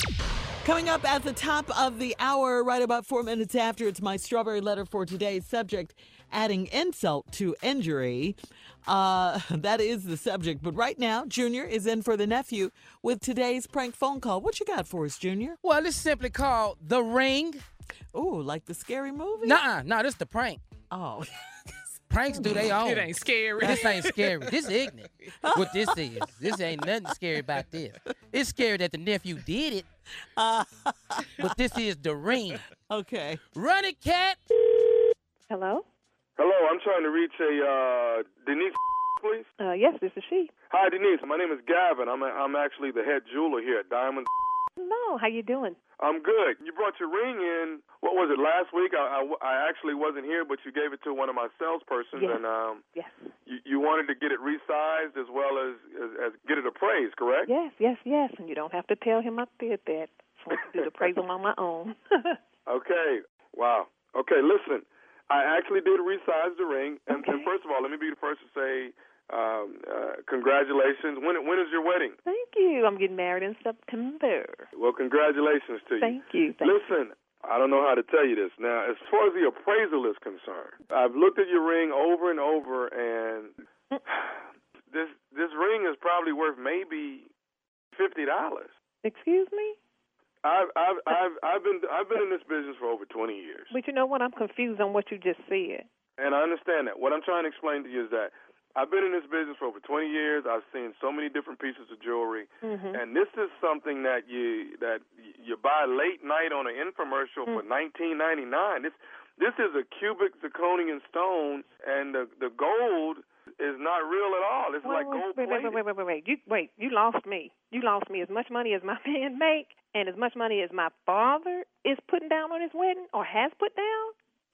Coming up at the top of the hour, right about four minutes after, it's my strawberry letter for today's subject, adding insult to injury. Uh, that is the subject. But right now, Junior is in for the nephew with today's prank phone call. What you got for us, Junior? Well, it's simply called The Ring. Oh, like the scary movie? Nah, nah, no, this the prank. Oh. Pranks do they own. It ain't scary. This ain't scary. This ignorant. What this is. This ain't nothing scary about this. It's scary that the nephew did it. but this is the ring. Okay. Run it, cat. Hello? Hello, I'm trying to reach a uh, Denise, please. Uh, yes, this is she. Hi, Denise. My name is Gavin. I'm a, I'm actually the head jeweler here at Diamond. No, how you doing? I'm good. You brought your ring in. What was it last week? I, I, I actually wasn't here, but you gave it to one of my salespersons, Yes. and um, Yes. you, you wanted to get it resized as well as, as as get it appraised, correct? Yes, yes, yes. And you don't have to tell him I did that. So I do the appraisal on my own. Okay. Wow. Okay. Listen, I actually did resize the ring, and, and first of all, let me be the first to say um, uh, congratulations. When when is your wedding? Thank you. I'm getting married in September. Well, congratulations to you. Thank you. Thank Listen, I don't know how to tell you this. Now, as far as the appraisal is concerned, I've looked at your ring over and over, and this this ring is probably worth maybe fifty dollars. Excuse me? I've I've I've I've been I've been in this business for over twenty years, But you know what? I'm confused on what you just said. and I understand that. What I'm trying to explain to you is that I've been in this business for over twenty years. I've seen so many different pieces of jewelry, Mm-hmm. and this is something that you that you buy late night on an infomercial Mm. for nineteen ninety nine. This this is a cubic zirconian stone, and the the gold is not real at all. It's Wait, like wait, gold wait, wait, plated. wait, wait, wait, wait. You wait. You lost me. You lost me. As much money as my man make, and as much money as my father is putting down on his wedding or has put down,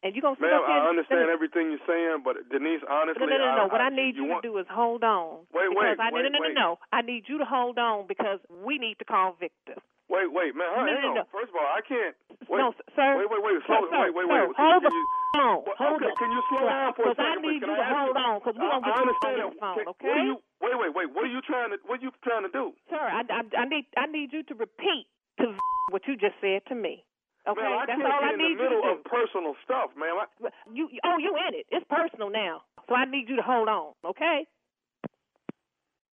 and you gonna sit Ma'am, up here? I and- understand everything you're saying, but Denise, honestly, No, no, no, no. I, What I, I need you, want, to do is hold on. Wait, wait, I, wait, no, no, no, wait. no, no. I need you to hold on because we need to call Victor. Wait, wait, man, No, hang no, on. no. First of all, I can't. Wait, no, sir. Wait, wait, wait, Sir, slow, sir, wait, wait, sir, wait. hold can the you. Well, Hold okay, it. can you slow down for a second? Because I need you to hold you- on because we're I- gonna get you on this phone, Can- okay? You? Wait, wait, wait. What are you trying to? What are you trying to do? Sir, I, I, I need I need you to repeat to what you just said to me. Okay, man, I that's can't all get I in need the you middle to of personal stuff, man. I. You oh you in it? It's personal now, so I need you to hold on. Okay.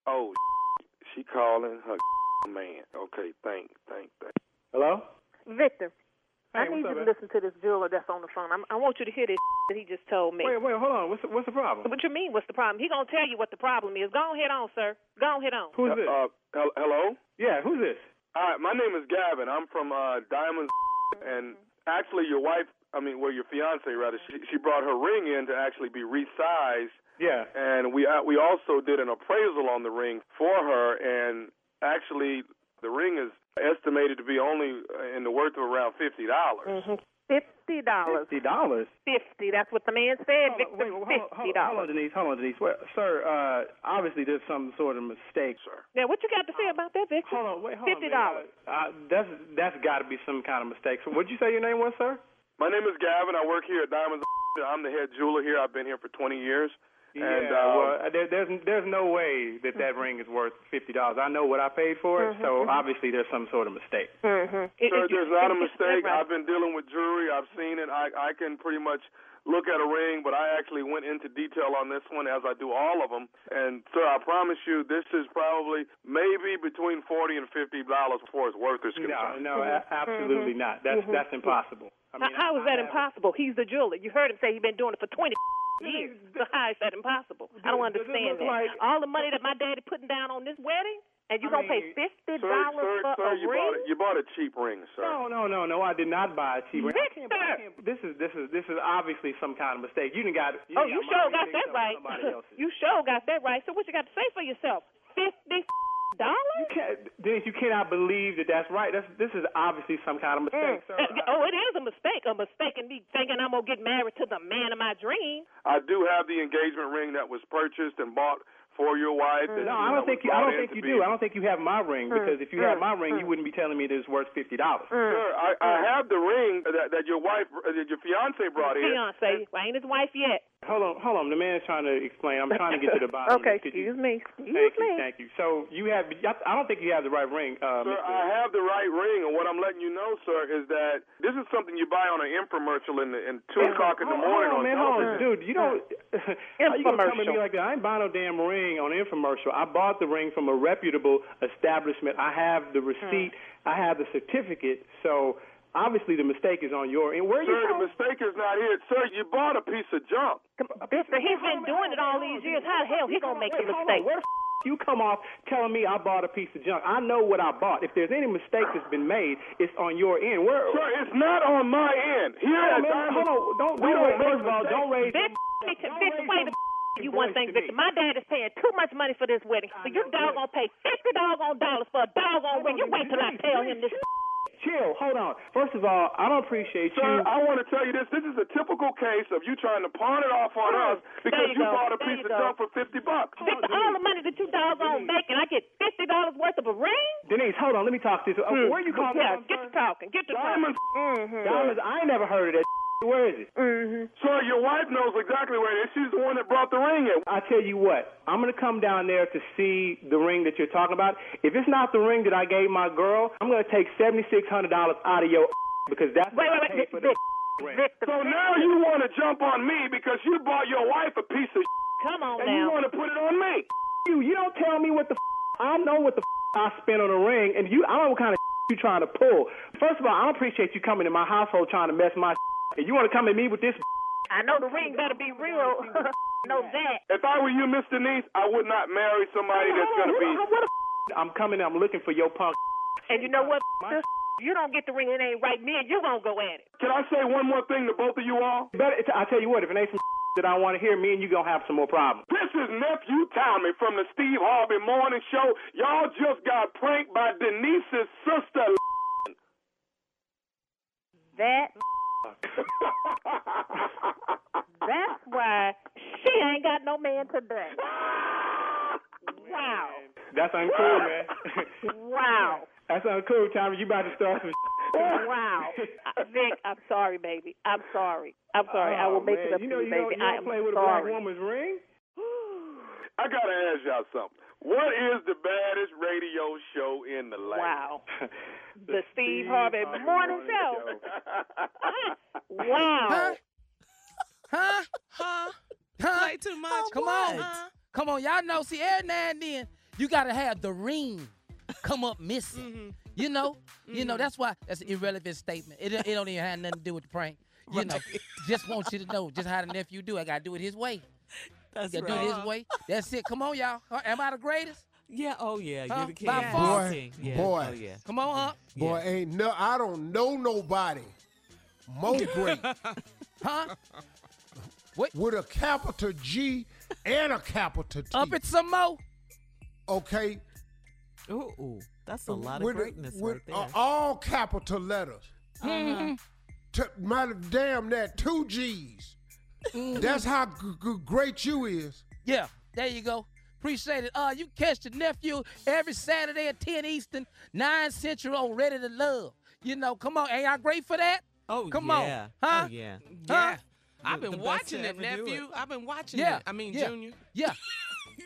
oh, she calling her man. Okay, thank, thank, thank. Hello? Victor, I need what's you to man? listen to this jeweler that's on the phone. I'm, I want you to hear this that he just told me. Wait, wait, hold on. What's the, what's the problem? What you mean? What's the problem? He gonna tell you what the problem is. Go ahead on, sir. Go ahead on. Who's this? Uh, hello. Yeah, who's this? Hi, my name is Gavin. I'm from uh, Diamonds, and actually, your wife, I mean, well, your fiance rather, she, she brought her ring in to actually be resized. Yeah. And we uh, we also did an appraisal on the ring for her, and actually, the ring is estimated to be only uh, in the worth of around fifty dollars. Mm-hmm. Fifty dollars. Fifty dollars. Fifty. That's what the man said. Victor. Wait, hold, on, Fifty hold, on, hold on, Denise. Hold on, Denise. Well, sir, uh, obviously there's some sort of mistake, sir. Now, what you got to say about that, Victor? Hold on, wait, hold Fifty dollars. Uh, that's that's got to be some kind of mistake. So, what'd you say your name was, sir? My name is Gavin. I work here at Diamonds. I'm the head jeweler here. I've been here for 20 years. Yeah, And, well, um, uh, there, there's there's no way that that ring is worth fifty dollars. I know what I paid for it, so Mhm, mhm. obviously there's some sort of mistake. Mm-hmm. Sir, there's not a mistake. I've been dealing with jewelry. I've seen it. I I can pretty much look at a ring, but I actually went into detail on this one as I do all of them. And sir, I promise you, this is probably maybe between forty and fifty dollars before its worth is No, concerned. no, a- absolutely not. That's Mhm. that's impossible. I mean, how, how is that impossible? He's the jeweler. You heard him say he's been doing it for 20 years. So how is that impossible? I don't understand that. like- All the money that my daddy putting down on this wedding, and you I gonna pay fifty dollars sir, for sir, a you ring? bought it. You bought a cheap ring, sir. No, no, no, no. I did not buy a cheap ring. I can't, I Victor! can't, this is this is this is obviously some kind of mistake. You didn't got. You Oh, you got sure got that mixed up with right. You sure got that right. So what you got to say for yourself? Fifty dollars? You can't, Dennis, you cannot believe that that's right. That's this is obviously some kind of mistake, mm. sir. oh, it is a mistake. A mistake in me thinking I'm gonna get married to the man of my dream. I do have the engagement ring that was purchased and bought for your wife. Mm. and, No, you I don't think you. I don't think you be- do. I don't think you have my ring mm. because if you had my ring, mm. you wouldn't be telling me that it's worth fifty dollars. Sir, I, I have the ring that, that your wife, that your fiance brought in. Fiance, I ain't his wife yet. Hold on, hold on. The man's trying to explain. I'm trying to get to the bottom. okay, of this. Could you- excuse me. Excuse Thank me. you, thank you. So you have. I don't think you have the right ring, uh, Sir, Mr. I have the right ring, and what I'm letting you know, sir, is that this is something you buy on an infomercial in, the, in two o'clock in the Hold morning on, on man, hold on, dude. You don't. How you gonna come at me like that? I ain't buying no damn ring on infomercial. I bought the ring from a reputable establishment. I have the receipt. I have the certificate. So obviously the mistake is on your end. Where are you Sir, from? the mistake is not here. Sir, you bought a piece of junk. Mister, he's been doing it all these years. How the hell he gonna make the Wait, hold mistake? Where the f- you come off telling me I bought a piece of junk? I know what I bought. If there's any mistake that's been made, it's on your end. Where? Sir, it's not on my end. Here Hold on, man, hold on. Don't, we don't don't raise, make first of all, don't raise. Wait a. You one thing, Victor. My dad is paying too much money for this wedding, so you doggone pay fifty doggone dollars for a doggone ring. You wait till I tell him this. Chill. Hold on. First of all, I don't appreciate Sir, you. I want to tell you this. This is a typical case of you trying to pawn it off on us because you you bought a There piece of junk for 50 bucks. All the money that you doggone making, I get fifty dollars worth of a ring. Denise, hold on. Let me talk to you. Uh, Where you calling Yeah, from? get to talking. Get to Diamonds. talking. Mm-hmm. Diamonds. I never heard of that. Where is it? Mm-hmm. Sir, your wife knows exactly where it is. She's the one that brought the ring in. I tell you what, I'm gonna come down there to see the ring that you're talking about. If it's not the ring that I gave my girl, I'm gonna take seventy six hundred dollars out of your because that's Wait, what wait, I wait, paid for the ring. So now you want to jump on me because you bought your wife a piece of Come on and you want to put it on me. You, you don't tell me what the I know what the I spent on a ring, and you, I don't know what kind of you trying to pull. First of all, I don't appreciate you coming to my household trying to mess my and you want to come at me with this. I know the ring better be real. know that. If I were you, Miss Denise, I would not marry somebody that's going to be. What the I'm coming. I'm looking for your punk. And you know what? Victor? You don't get the ring, it ain't right. Me and you gonna go at it. Can I say one more thing to both of you all? Better, I tell you what, if it ain't some that I want to hear, me and you gonna have some more problems. This is nephew Tommy from the Steve Harvey Morning Show. Y'all just got pranked by Denise's sister. That. That's why she ain't got no man today. Wow. That's uncool, man. Wow. That's uncool, Tommy. You about to start some. Wow. Vic, I'm sorry, baby. I'm sorry. I'm sorry. I will oh, make man. it up you to know, you, you don't, baby. you I don't am play with sorry. a black woman's ring. I gotta ask y'all something. What is the baddest radio show in the land? Wow. The Steve Harvey Morning Show. Wow. Huh? Huh? Huh? Play too much. Come on. Huh? Come on. Y'all know, see, every now and then, you got to have the ring come up missing. Mm-hmm. You know? You know, that's why that's an irrelevant statement. It, it don't even have nothing to do with the prank. You know, just want you to know just how the nephew do. I got to do it his way. That's right. do it his way. That's it. Come on, y'all. Am I the greatest? Yeah. Oh yeah. Huh? You're the king. By You're far. the king. Yeah. Boy. Oh yeah. Come on, huh? Boy, ain't no, I don't know nobody more great Huh? with a capital G and a capital T. Up at some more. okay, Ooh, ooh. That's a lot of with, greatness with right there. uh, all capital letters. Uh-huh. T- my damn that two G's. That's how g- g- great you is. Yeah, there you go. Appreciate it. Uh, you catch the nephew every Saturday at 10 Eastern, 9 Central on Ready to Love. You know, come on. Ain't I great for that? Oh, come yeah. on. Huh? Oh, yeah. Huh? I've been the watching it, ever do nephew. I've been watching Yeah, it. I mean, yeah, Junior. Yeah.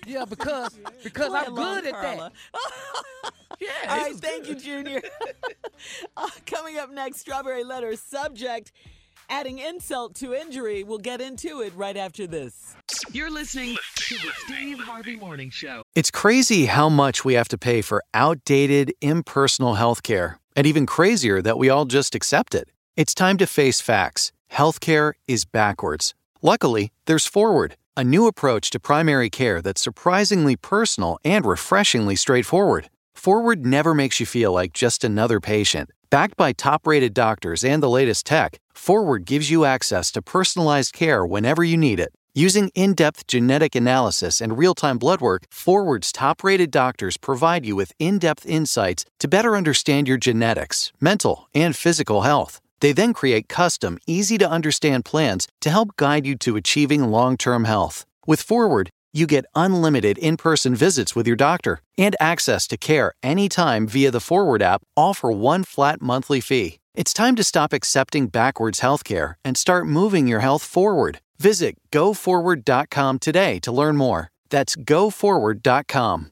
Yeah, because because Play I'm good at Carla. that. Yeah. All he right, was thank good. you, Junior. Uh, coming up next, Strawberry Letter subject, adding insult to injury. We'll get into it right after this. You're listening to the Steve Harvey Morning Show. It's crazy how much we have to pay for outdated, impersonal healthcare, and even crazier that we all just accept it. It's time to face facts. Healthcare is backwards. Luckily, there's Forward, a new approach to primary care that's surprisingly personal and refreshingly straightforward. Forward never makes you feel like just another patient. Backed by top rated doctors and the latest tech, Forward gives you access to personalized care whenever you need it. Using in depth genetic analysis and real time blood work, Forward's top rated doctors provide you with in depth insights to better understand your genetics, mental, and physical health. They then create custom, easy to understand plans to help guide you to achieving long term health. With Forward, you get unlimited in person visits with your doctor and access to care anytime via the Forward app, all for one flat monthly fee. It's time to stop accepting backwards healthcare and start moving your health forward. Visit goforward.com today to learn more. That's goforward.com.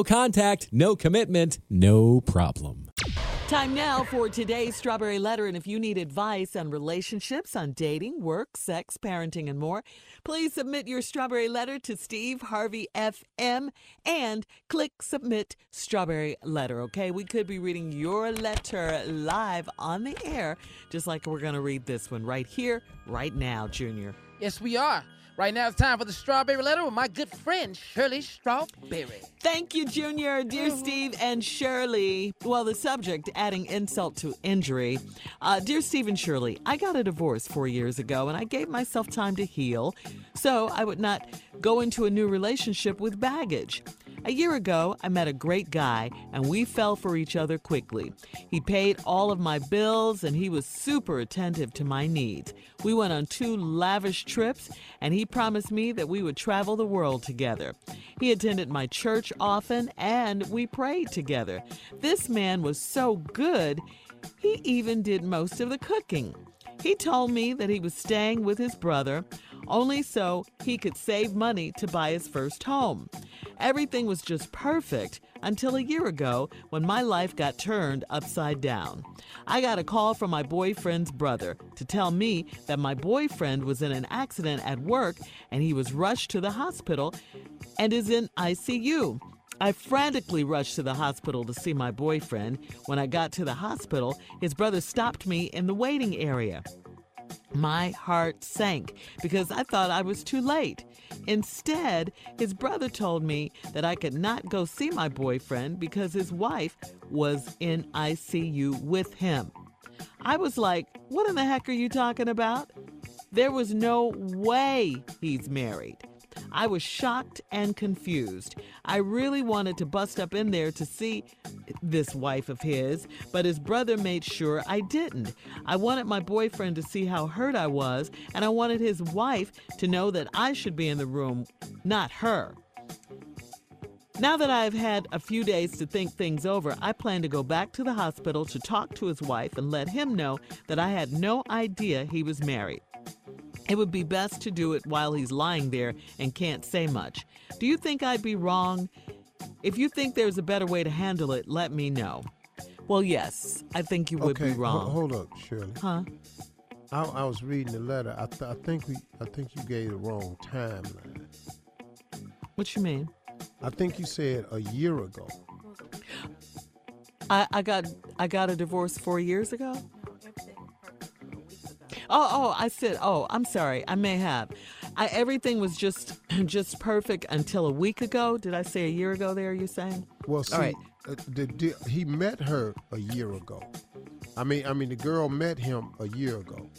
contact, no commitment, no problem. Time now for today's Strawberry Letter. And if you need advice on relationships, on dating, work, sex, parenting, and more, please submit your Strawberry Letter to Steve Harvey FM and click Submit Strawberry Letter. Okay, we could be reading your letter live on the air, just like we're going to read this one right here, right now, Junior. Yes, we are. Right now it's time for the strawberry letter with my good friend Shirley Strawberry. Thank you, Junior, dear Steve and Shirley. Well, the subject, adding insult to injury. Uh, dear Steve and Shirley, I got a divorce four years ago and I gave myself time to heal so I would not go into a new relationship with baggage. A year ago, I met a great guy and we fell for each other quickly. He paid all of my bills and he was super attentive to my needs. We went on two lavish trips and he promised me that we would travel the world together. He attended my church often and we prayed together. This man was so good, he even did most of the cooking. He told me that he was staying with his brother only so he could save money to buy his first home. Everything was just perfect until a year ago when my life got turned upside down. I got a call from my boyfriend's brother to tell me that my boyfriend was in an accident at work and he was rushed to the hospital and is in ICU. I frantically rushed to the hospital to see my boyfriend. When I got to the hospital, his brother stopped me in the waiting area. My heart sank because I thought I was too late. Instead, his brother told me that I could not go see my boyfriend because his wife was in ICU with him. I was like, What in the heck are you talking about? There was no way he's married. I was shocked and confused. I really wanted to bust up in there to see this wife of his, but his brother made sure I didn't. I wanted my boyfriend to see how hurt I was, and I wanted his wife to know that I should be in the room, not her. Now that I've had a few days to think things over, I plan to go back to the hospital to talk to his wife and let him know that I had no idea he was married. It would be best to do it while he's lying there and can't say much. Do you think I'd be wrong? If you think there's a better way to handle it, let me know. Well, yes, I think you would okay, be wrong. ho- hold up, Shirley. Huh? I, I was reading the letter. I, th- I think we, I think you gave the wrong timeline. What you mean? I think you said a year ago. I, I got I got a divorce four years ago. Oh, oh, I said, oh, I'm sorry. I may have. I, everything was just just perfect until a week ago. Did I say a year ago there, you're saying? Well, see, right. uh, the, the, he met her a year ago. I mean, I mean, the girl met him a year ago.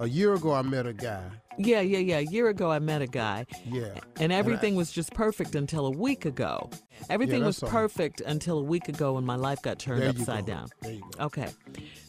a year ago I met a guy. Yeah, yeah, yeah. A year ago, I met a guy. Yeah. And everything was just perfect until a week ago. Everything Yeah, was perfect until a week ago when my life got turned There upside down. There you go. Okay.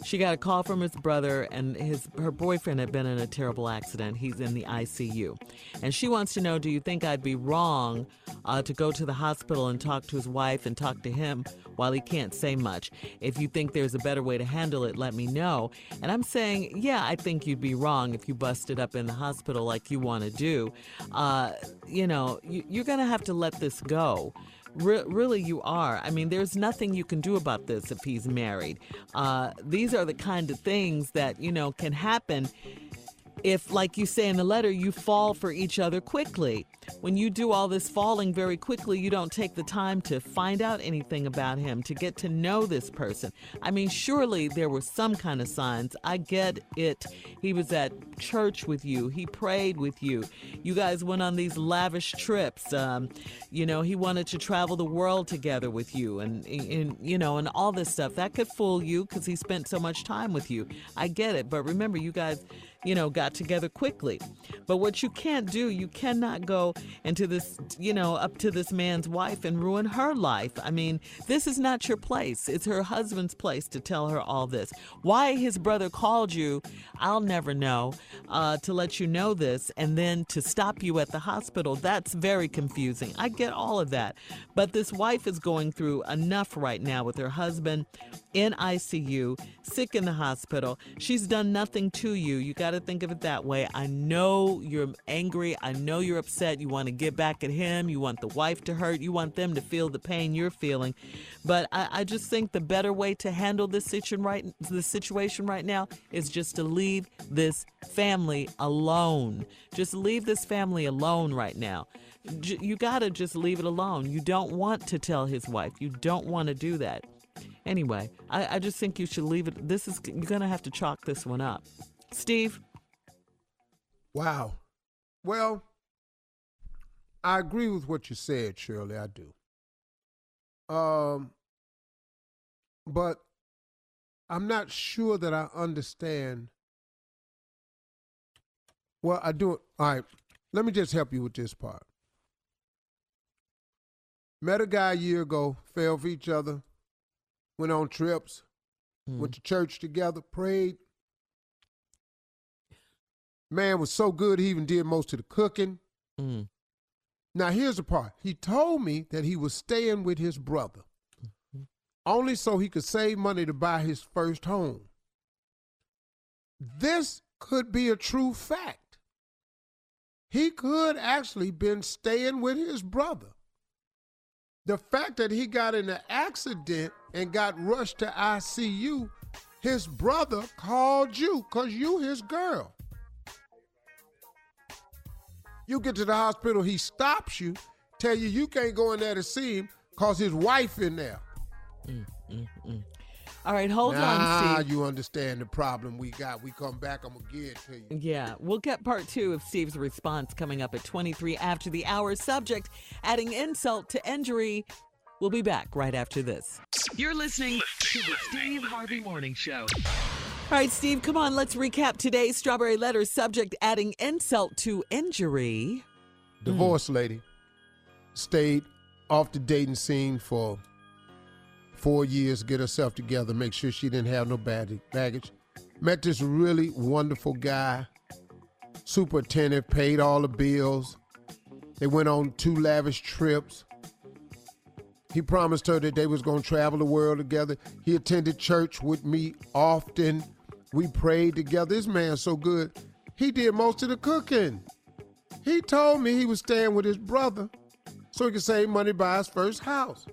She got a call from his brother, and his her boyfriend had been in a terrible accident. He's in the ICU, and she wants to know: Do you think I'd be wrong uh, to go to the hospital and talk to his wife and talk to him while he can't say much? If you think there's a better way to handle it, let me know. And I'm saying, yeah, I think you'd be wrong if you busted up in the hospital like you want to do. Uh, you know, you, you're going to have to let this go. Re- really, you are. I mean, there's nothing you can do about this if he's married. Uh, these are the kind of things that, you know, can happen if, like you say in the letter, you fall for each other quickly. When you do all this falling very quickly, you don't take the time to find out anything about him, to get to know this person. I mean, surely there were some kind of signs. I get it. He was at church with you, he prayed with you. You guys went on these lavish trips. Um, you know, he wanted to travel the world together with you, and, and you know, and all this stuff. That could fool you because he spent so much time with you. I get it. But remember, you guys you know, got together quickly. But what you can't do, you cannot go into this, you know, up to this man's wife and ruin her life. I mean, this is not your place. It's her husband's place to tell her all this. Why his brother called you, I'll never know, uh, to let you know this and then to stop you at the hospital, that's very confusing. I get all of that. But this wife is going through enough right now with her husband in ICU, sick in the hospital. She's done nothing to you. You got to think of it that way. I know you're angry. I know you're upset. You want to get back at him. You want the wife to hurt. You want them to feel the pain you're feeling. But I, I just think the better way to handle this situation right, this situation right now is just to leave this family alone. Just leave this family alone right now. J- You got to just leave it alone. You don't want to tell his wife. You don't want to do that. Anyway, I, I just think you should leave it. This is you're gonna have to chalk this one up. Steve, Wow. Well, I agree with what you said, Shirley. I do. Um, but I'm not sure that I understand. Well, I do. All right. Let me just help you with this part. Met a guy a year ago, fell for each other, went on trips, went to church together, prayed. Man was so good, he even did most of the cooking. Mm. Now, here's the part. He told me that he was staying with his brother only so he could save money to buy his first home. This could be a true fact. He could actually been staying with his brother. The fact that he got in an accident and got rushed to ICU, his brother called you because you his girl. You get to the hospital, he stops you, tell you you can't go in there to see him because his wife in there. Mm, mm, mm. all right, hold now on, Steve. you understand the problem we got. We come back, I'm gonna give it to you. Yeah, we'll get part two of Steve's response coming up at 23 after the hour. Subject: adding insult to injury. We'll be back right after this. You're listening to the Steve Harvey Morning Show. All right, Steve, come on. Let's recap today's strawberry letter. Subject: adding insult to injury. Divorce lady stayed off the dating scene for four years, get herself together, make sure she didn't have no bag- baggage. Met this really wonderful guy, super attentive, paid all the bills. They went on two lavish trips. He promised her that they was going to travel the world together. He attended church with me often. We prayed together. This man's so good. He did most of the cooking. He told me he was staying with his brother so he could save money buy his first house.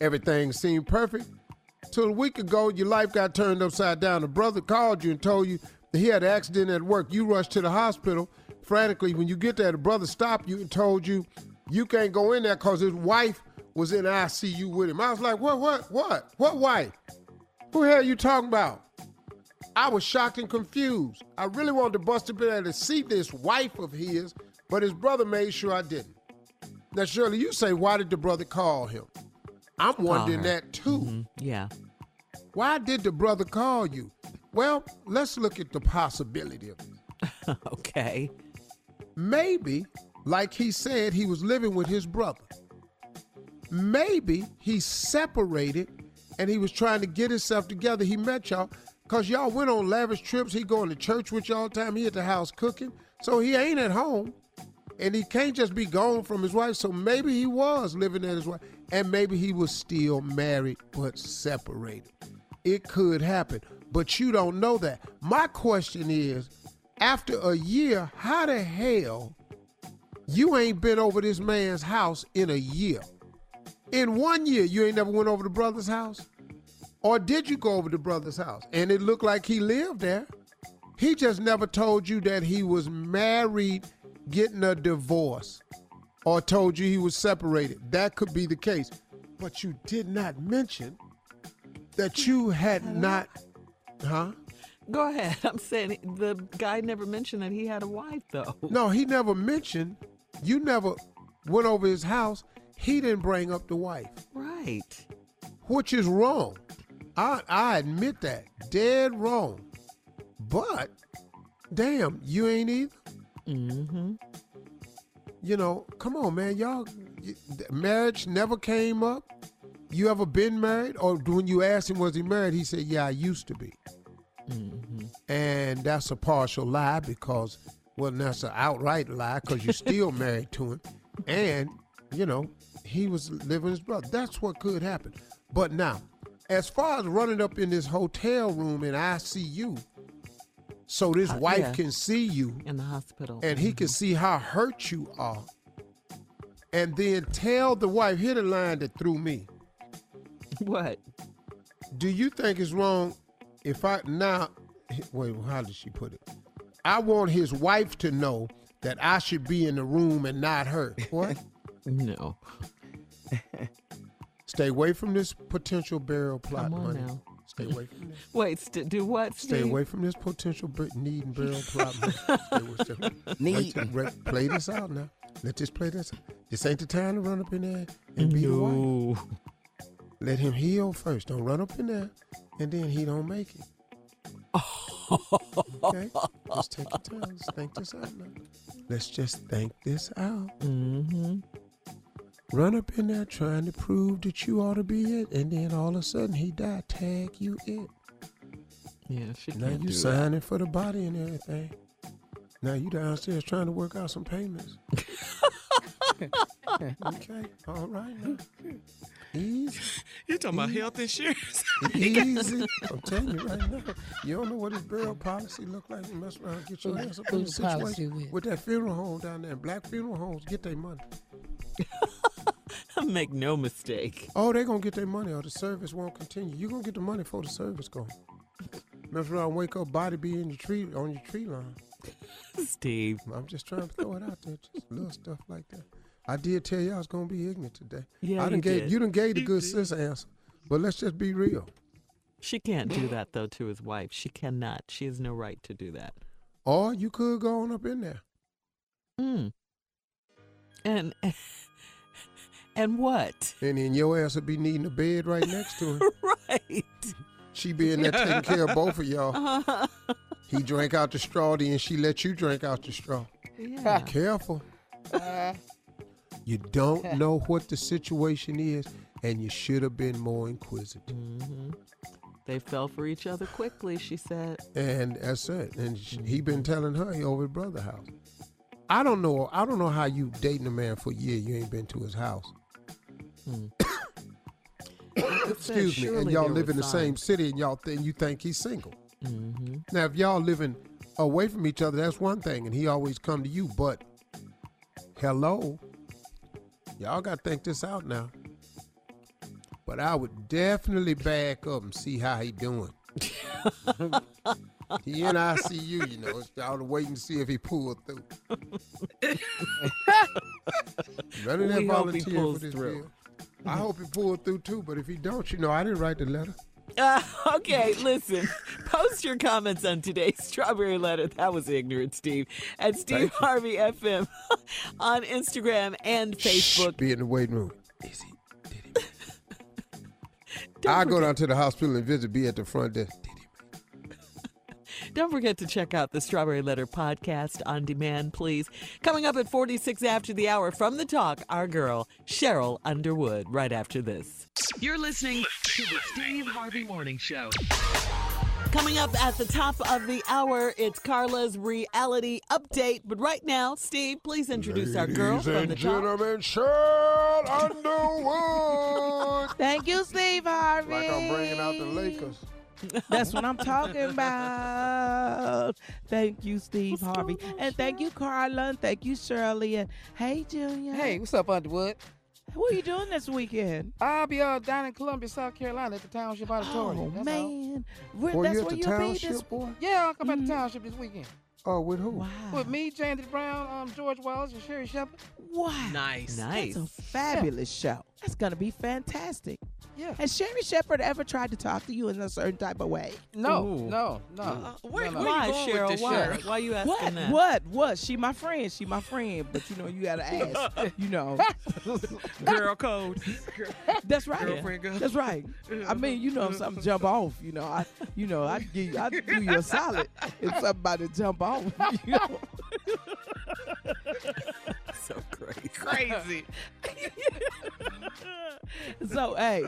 Everything seemed perfect. Till a week ago, your life got turned upside down. The brother called you and told you that he had an accident at work. You rushed to the hospital frantically. When you get there, the brother stopped you and told you you can't go in there because his wife was in ICU with him. I was like, what, what, what? What wife? Who hell you talking about? I was shocked and confused. I really wanted to bust a bit out to see this wife of his, but his brother made sure I didn't. Now, Shirley, you say, why did the brother call him? I'm wondering that too. Mhm, Yeah. Why did the brother call you? Well, let's look at the possibility of it. okay. Maybe, like he said, he was living with his brother. Maybe he separated and he was trying to get himself together. He met y'all because y'all went on lavish trips. He going to church with y'all all the time. He at the house cooking. So he ain't at home. And he can't just be gone from his wife. So maybe he was living at his wife. And maybe he was still married but separated. It could happen. But you don't know that. My question is after a year, how the hell you ain't been over this man's house in a year? In one year, you ain't never went over the brother's house? Or did you go over to brother's house and it looked like he lived there? He just never told you that he was married, getting a divorce, or told you he was separated. That could be the case. But you did not mention that you had not, huh? Go ahead. I'm saying the guy never mentioned that he had a wife, though. No, he never mentioned. You never went over his house. He didn't bring up the wife. Right. Which is wrong. I I admit that. Dead wrong. But damn, you ain't either. Mm-hmm. You know, come on, man. Y'all marriage never came up. You ever been married? Or when you asked him was he married, he said, Yeah, I used to be. Mm-hmm. And that's a partial lie because, well, that's an outright lie because you're still married to him. And, you know, he was living his brother. That's what could happen. But now, as far as running up in this hotel room in ICU, so this Uh, wife yeah. can see you In the hospital. and he can see how hurt you are, and then tell the wife, hit a line that threw me. What? Do you think it's wrong if I now? Wait, how did she put it? I want his wife to know that I should be in the room and not her. What? no. Stay away from this potential burial plot, Come on honey. now. Stay away from this. Wait, st- do what? Stay Steve? away from this potential bur- need and burial plot. honey. Stay away- stay- Need. Wait till- re- play this out now. Let this play this. This ain't the time to run up in there and be the wife. Let him heal first. Don't run up in there, and then he don't make it. Okay, let's take your time. Let's think this out now. Let's just think this out. Mm-hmm. Run up in there trying to prove that you ought to be it, and then all of a sudden he died. Tag you it. Yeah, she Now you do that. signing for the body and everything. Now you downstairs trying to work out some payments. okay, all right now. Easy. You're talking about health insurance. Easy. I'm telling you right now. You don't know what his burial policy look like. You mess around, get your ass up in policy situation with? with that funeral home down there. Black funeral homes get their money. Make no mistake. Oh, they gonna get their money, or the service won't continue. You gonna get the money for the service go. Mess around, wake up, body be in your tree on your tree line. Steve. I'm just trying to throw it out there, just little stuff like that. I did tell you I was gonna be ignorant today. Yeah, I done you gave did. you done gave the good did. sis answer, but let's just be real. She can't do that though to his wife. She cannot. She has no right to do that. Or you could go on up in there. Mm. And and what? And then your ass would be needing a bed right next to him. right. She be in there taking care of both of y'all. Uh-huh. He drank out the straw, then she let you drink out the straw. Yeah. Careful. You don't know what the situation is, and you should have been more inquisitive. hmm They fell for each other quickly, she said. And that's it. And sh he been telling her he over at brother house. I don't know. I don't know how you dating a man for a year. You ain't been to his house. Excuse me. And y'all live in the same city, and y'all think you think he's single. Mm-hmm. Now, if y'all living away from each other, that's one thing, and he always come to you. But hello, y'all got to think this out now. But I would definitely back up and see how he doing. he in ICU, you know. Y'all waiting to see if he pulled through. None of that volunteer for this through. bill. I hope he pulled through too, but if he don't, you know, I didn't write the letter. Uh, okay, listen. Post your comments on today's Strawberry Letter. That was ignorant, Steve. At Steve Thank you. Harvey FM on Instagram and Facebook. Be in the waiting room. Don't I go down to the hospital and visit. Be at the front desk. Don't forget to check out the Strawberry Letter podcast on demand, please. Coming up at 46 after the hour from the talk, our girl, Sheryl Underwood, right after this. You're listening to the Steve Harvey Morning Show. Coming up at the top of the hour, it's Carla's reality update. But right now, Steve, please introduce our girl from and the top. gentlemen, Sheryl Underwood. Thank you, Steve Harvey. like I'm bringing out the Lakers. That's what I'm talking about. Thank you, Steve Harvey. And thank you, Carla. And thank you, Shirley. And hey, Junior. Hey, what's up, Underwood? What are you doing this weekend? I'll be uh, down in Columbia, South Carolina at the Township Auditorium. Oh, That's man. Where, that's you at where you'll be township? this boy. Yeah, I'll come at the Township this weekend. Oh, with who? Wow. With me, Jandy Brown, um, George Wallace, and Sherri Shepherd. Wow. Nice. Nice. That's a fabulous show. That's going to be fantastic. Yeah. Has Sherri Shepherd ever tried to talk to you in a certain type of way? No, Ooh. no, no. Uh, where, no, no. where Why, Sheryl? with this, Why? Sheryl? Why you asking What? that? What? What? She my friend. She my friend. But you know, you gotta ask. you know. Girl code. That's right. Girlfriend go. That's right. I mean, you know, if something jump off, you know, I, you know, I give, I do you a solid if somebody jump off. You know? So crazy. Crazy. so, hey.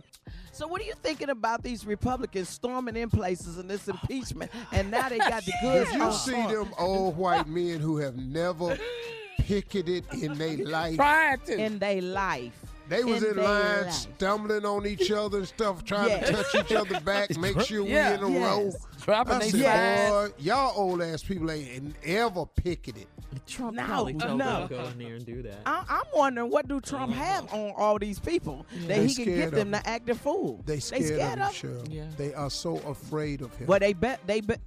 So, what are you thinking about these Republicans storming in places in this impeachment, and now they got the goods Did you on see them old white men who have never picketed in their life? Tried to. in their life? They was in their line life. stumbling on each other and stuff, trying Yes. to touch each other back, make sure Yeah. we in a Yes. row. Dropping I said, boy, y'all old ass people ain't ever picketed. Trump No, probably uh, told no. them to go in there and do that. I, I'm wondering what do Trump have on all these people that They he can get of them to act a fool. They scared, scared of of him, him? Sheryl. Yeah. They are so afraid of him. Well, they bet they bet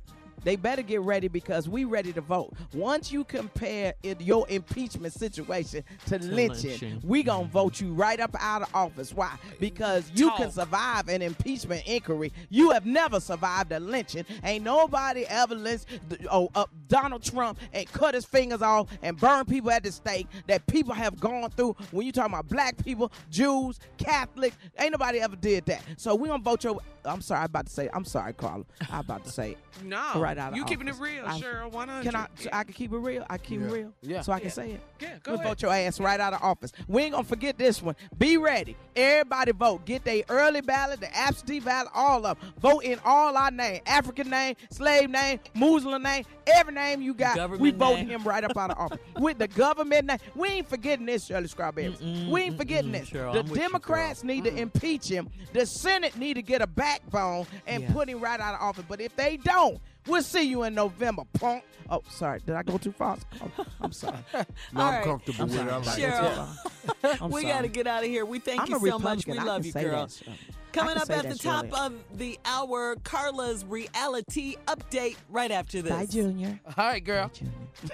they better get ready because we ready to vote. Once you compare it, your impeachment situation to, lynching, lynching. we gonna vote you right up out of office. Why? Because you can survive an impeachment inquiry. You have never survived a lynching. Ain't nobody ever lynched oh, uh, Donald Trump and cut his fingers off and burn people at the stake that people have gone through. When you talking about black people, Jews, Catholics, ain't nobody ever did that. So we gonna vote your. I'm sorry, I'm about to say. I'm sorry, Carla. I'm about to say. No. Right out of you keeping it office. real, I- Sheryl. 100. Can I? so I can keep it real. I keep Yeah. it real. Yeah. So I can Yeah. say it. Yeah, go ahead. vote your ass right out of office. We ain't gonna forget this one. Be ready. Everybody vote. Get their early ballot, the absentee ballot, all of them. Vote in all our name. African name, slave name, Muslim name, every name you got. we Government vote name. him right up out of office. With the government name. We ain't forgetting this, Shirley Strawberry. we ain't forgetting mm-mm, this. Sheryl, the I'm with you, Democrats need to impeach him. The Senate need to get a backbone and Yeah. put him right out of office. But if they don't, we'll see you in November, punk. Oh, sorry. Did I go too far? Oh, I'm sorry. No, I'm right. comfortable with it. I like it. Sheryl, I'm we got to get out of here. We thank I'm you a so much. We I love you, say girl. that, Shirley. I Coming up at the top Shirley. of the hour, Carla's reality update right after this. Bye, Junior. All right, girl.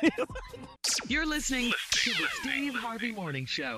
You're listening to the Steve Harvey Morning Show.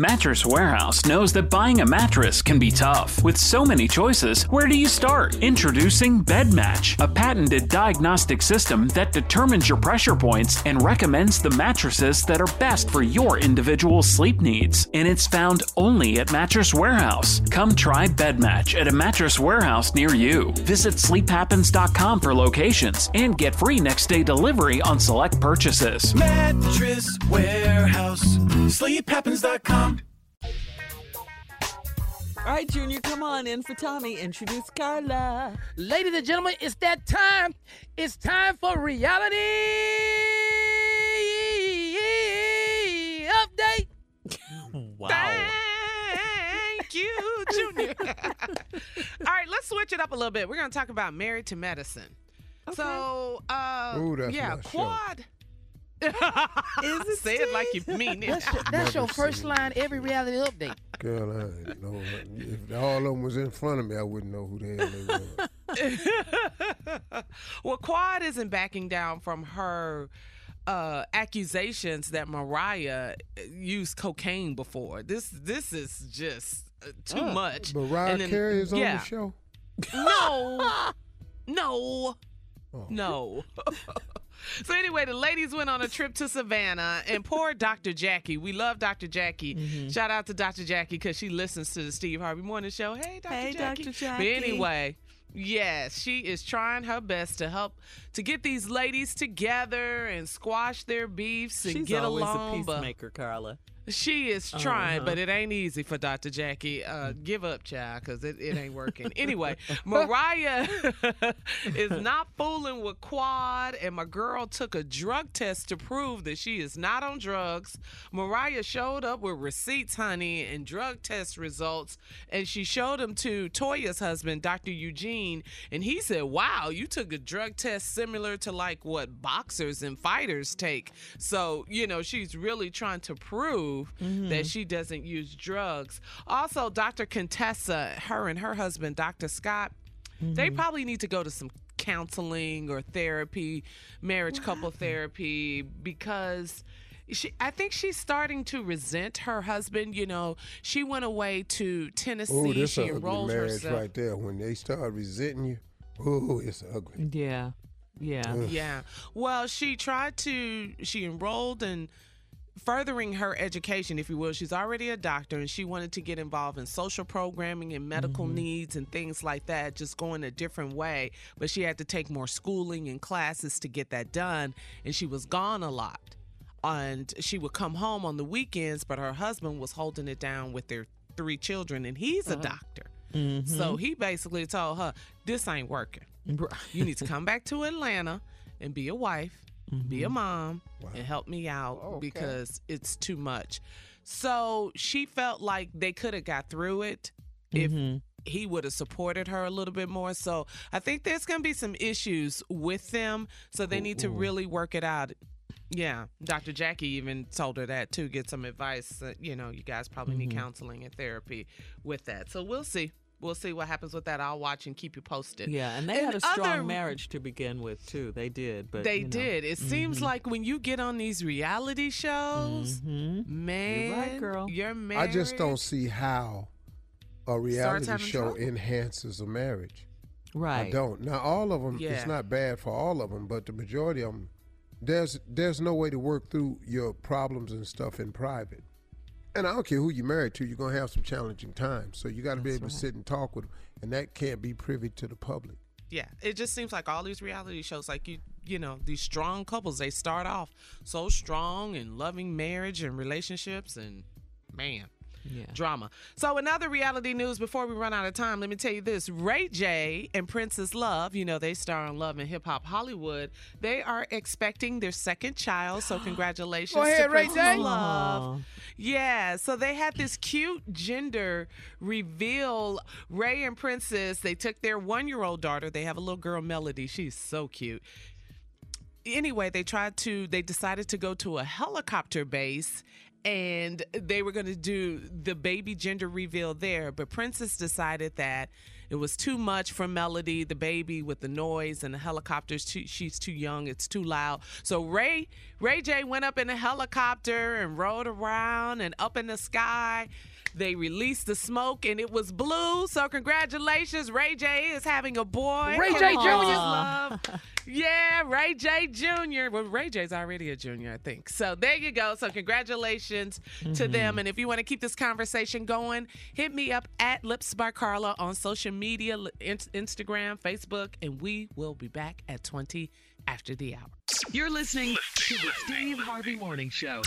Mattress Warehouse knows that buying a mattress can be tough. With so many choices, where do you start? Introducing BedMatch, a patented diagnostic system that determines your pressure points and recommends the mattresses that are best for your individual sleep needs. And it's found only at Mattress Warehouse. Come try BedMatch at a mattress warehouse near you. Visit sleephappens.com for locations and get free next day delivery on select purchases. Mattress Warehouse. SleepHappens.com. All right, Junior, come on in for Tommy. Introduce Carla. Ladies and gentlemen, it's that time. It's time for reality update. Wow. Thank you, Junior. All right, let's switch it up a little bit. We're going to talk about Married to Medicine. So, uh, Ooh, that's yeah, my show. Quad. Say it like you mean it. That's your, that's your first line every reality update. Girl, I didn't know. If all of them was in front of me, I wouldn't know who the hell they were. well, Quad isn't backing down from her uh, accusations that Mariah used cocaine before. This this is just uh, too much. Mariah And then- Carey is on the show. No, no, Oh. no. so anyway, the ladies went on a trip to Savannah, and poor Dr. Jackie. We love Dr. Jackie. Mm-hmm. Shout out to Dr. Jackie because she listens to the Steve Harvey Morning Show. Hey, Dr. Hey, Jackie. Dr. But Jackie. anyway. Yes, she is trying her best to help to get these ladies together and squash their beefs and She's get always along. She's a but- peacemaker, Carla. She is trying, Uh-huh. but it ain't easy for Dr. Jackie. Uh, give up, child, because it, it ain't working. anyway, Mariah is not fooling with Quad, and my girl took a drug test to prove that she is not on drugs. Mariah showed up with receipts, honey, and drug test results, and she showed them to Toya's husband, Dr. Eugene, and he said, Wow, you took a drug test similar to like what boxers and fighters take. So, you know, she's really trying to prove that mm-hmm. she doesn't use drugs. Also, Dr. Contessa, her and her husband, Dr. Scott, they mm-hmm. probably need to go to some counseling or therapy, marriage couple therapy, because. She, I think she's starting to resent her husband. You know, she went away to Tennessee. Oh, this she ugly enrolled marriage herself. right there. When they start resenting you, oh, it's ugly. Yeah. Yeah. Yeah. Well, she tried to, she enrolled in furthering her education, if you will. She's already a doctor and she wanted to get involved in social programming and medical mm-hmm. needs and things like that, just going a different way. But she had to take more schooling and classes to get that done. And she was gone a lot. And she would come home on the weekends, but her husband was holding it down with their three children, and he's a uh-huh. doctor. Mm-hmm. So he basically told her, This ain't working. You need to come back to Atlanta and be a wife, be a mm-hmm. mom, and help me out oh, because it's too much. So she felt like they could have got through it if mm-hmm. he would have supported her a little bit more. So I think there's going to be some issues with them. So they need to really work it out. Yeah, Dr. Jackie even told her that too. Get some advice. Uh, you know, you guys probably need mm-hmm. counseling and therapy with that. So we'll see. We'll see what happens with that. I'll watch and keep you posted. Yeah, and they had a strong other- marriage to begin with too. They did, but they you know. did. It mm-hmm. seems like when you get on these reality shows, mm-hmm. man, right, girl. You're married. I just don't see how a reality show trouble. enhances a marriage. Right. I don't. Now all of them. Yeah. It's not bad for all of them, but the majority of them, there's there's no way to work through your problems and stuff in private. And I don't care who you're married to, you're gonna have some challenging times. So you got to be able to sit and talk with them, and that can't be privy to the public. Yeah, it just seems like all these reality shows, like you, you know, these strong couples, they start off so strong and loving marriage and relationships, and man, Yeah. drama. So, another reality news before we run out of time, let me tell you this Ray J and Princess Love, you know, they star in Love and Hip Hop Hollywood. They are expecting their second child. So, congratulations Go ahead, to Ray Princess J. Love. Yeah, so they had this cute gender reveal. Ray and Princess, they took their one year old daughter. They have a little girl, Melody. She's so cute anyway, they tried to, they decided to go to a helicopter base and they were going to do the baby gender reveal there. But Princess decided that it was too much for Melody, the baby with the noise and the helicopters. Too, she's too young, it's too loud. So Ray, Ray J went up in a helicopter and rode around and up in the sky. They released the smoke and it was blue. So congratulations, Ray J is having a boy. Ray J. Princess Jr.? Love. Yeah, Ray J. Jr. Well, Ray J's already a junior, I think. So there you go. So congratulations to mm-hmm. them. And if you want to keep this conversation going, hit me up at Lips by Carla on social media, Instagram, Facebook, and we will be back at 20 after the hour. You're listening to the Steve Harvey Morning Show.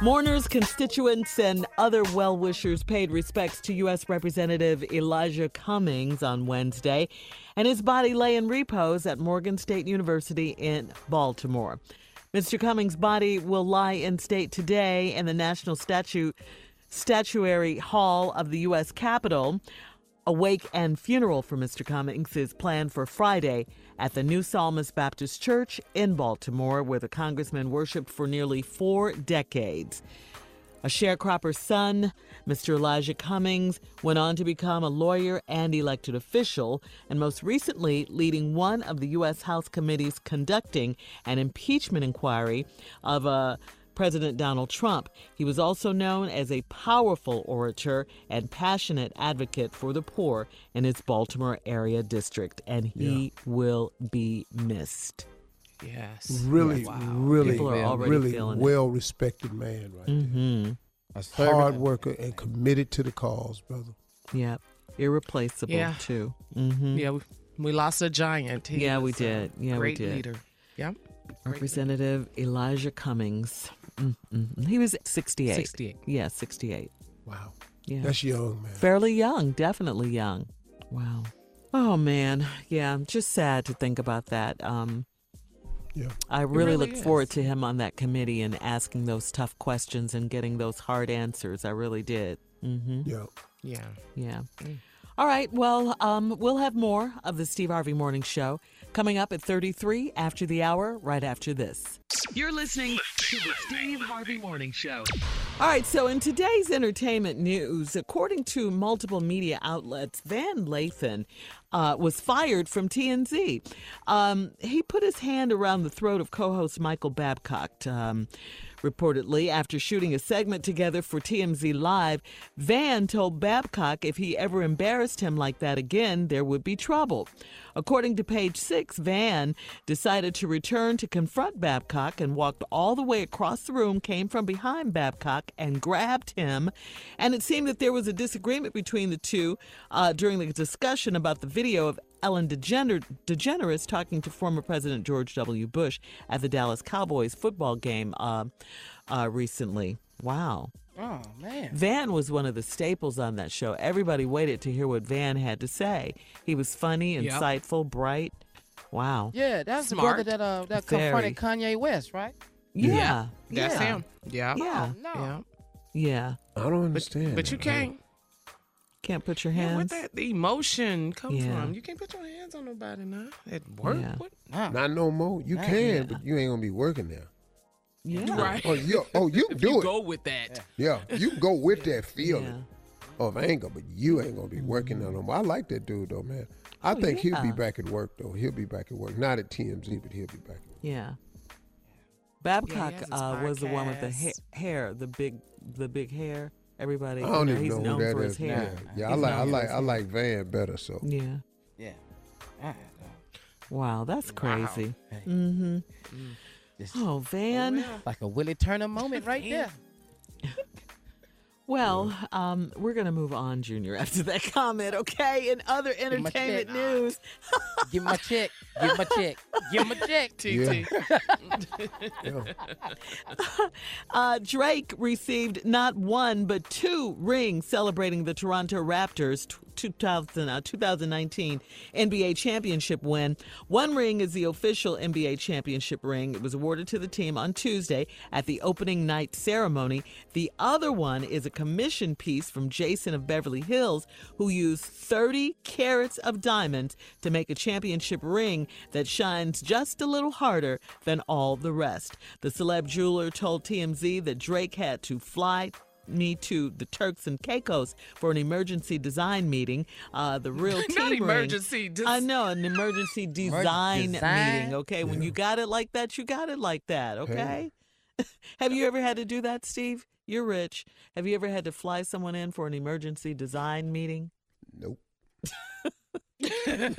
Mourners, constituents, and other well wishers paid respects to U.S. Representative Elijah Cummings on Wednesday, and his body lay in repose at Morgan State University in Baltimore. Mr. Cummings' body will lie in state today in the National Statue Statuary Hall of the U.S. Capitol. A wake and funeral for Mr. Cummings is planned for Friday at the New Psalmist Baptist Church in Baltimore, where the congressman worshiped for nearly four decades. A sharecropper's son, Mr. Elijah Cummings, went on to become a lawyer and elected official, and most recently leading one of the U.S. House committees conducting an impeachment inquiry of uh, President Donald Trump. He was also known as a powerful orator and passionate advocate for the poor in his Baltimore area district, and he will be missed. Yes. Really, Wow. really, People are already really well respected man, right Mm-hmm. there. Hard worker and committed to the cause, brother. Yep. Irreplaceable, Yeah. too. Mm-hmm. Yeah, we, we lost a giant. He Yeah, we did. Yeah, we great did. leader. Yeah. Representative Elijah Cummings. Mm-mm. He was 68. 68. Yeah, 68. Wow. Yeah. That's young, man. Fairly young, definitely young. Wow. Oh man, yeah, I'm just sad to think about that. Um Yeah. I really, really look is. forward to him on that committee and asking those tough questions and getting those hard answers. I really did. Mhm. Yeah. Yeah. Yeah. All right. Well, um, we'll have more of the Steve Harvey Morning Show coming up at 33 after the hour, right after this. You're listening to the Steve Harvey Morning Show. All right, so in today's entertainment news, according to multiple media outlets, Van Lathan uh, was fired from TMZ. Um, he put his hand around the throat of co host Michael Babcock. Um, Reportedly, after shooting a segment together for TMZ Live, Van told Babcock if he ever embarrassed him like that again, there would be trouble. According to page six, Van decided to return to confront Babcock and walked all the way across the room, came from behind Babcock, and grabbed him. And it seemed that there was a disagreement between the two uh, during the discussion about the video of Ellen DeGener- DeGeneres talking to former President George W. Bush at the Dallas Cowboys football game uh, uh, recently. Wow. Oh man. Van was one of the staples on that show. Everybody waited to hear what Van had to say. He was funny, Yep. insightful, bright. Wow. Yeah, that's Smart. the brother that uh that confronted Kanye West, right? Yeah. That's yeah. him. Yeah. Yeah. No. Yeah. Yeah. I don't understand. But you can't. Can't put your Yeah, where that the emotion come Yeah. from? You can't put your hands on nobody now. At work. Yeah. What? Nah. Not no more. You Nah, can, yeah. but you ain't gonna be working there. yeah. Right. Oh, you, oh, you If do you it. go with that. Yeah, you go with that feeling Yeah. of anger, but you ain't gonna be working on them. I like that dude though, man. I Oh, think he'll be back at work though. He'll be back at work. Not at TMZ, but he'll be back. Yeah. Babcock has his uh, was the one with the ha- hair, the big, the big hair. Everybody, I don't know, even he's know known who that for is. his hair. Yeah, yeah. I like, I like, I like Van better. So Yeah. Yeah. Ah, Wow, that's crazy. Hey. Mm-hmm. Just Oh, Van. like a Willie Turner moment right there. Well, um, we're gonna move on, Junior, after that comment, okay? In other my entertainment check. news, Give my check. Give my check. Give him a check. TT. uh, Drake received not one but two rings celebrating the Toronto Raptors' t- 2000, uh, 2019 NBA championship win. One ring is the official NBA championship ring. It was awarded to the team on Tuesday at the opening night ceremony. The other one is a commission piece from Jason of Beverly Hills, who used 30 carats of diamonds to make a championship ring that shines just a little harder than all the rest. The celeb jeweler told TMZ that Drake had to fly me to the Turks and Caicos for an emergency design meeting. Uh, the real team Not ring- emergency, just- I know an emergency design, design? meeting. Okay, when you got it like that, you got it like that. Okay. Have you ever had to do that, Steve? You're rich. Have you ever had to fly someone in for an emergency design meeting? nope.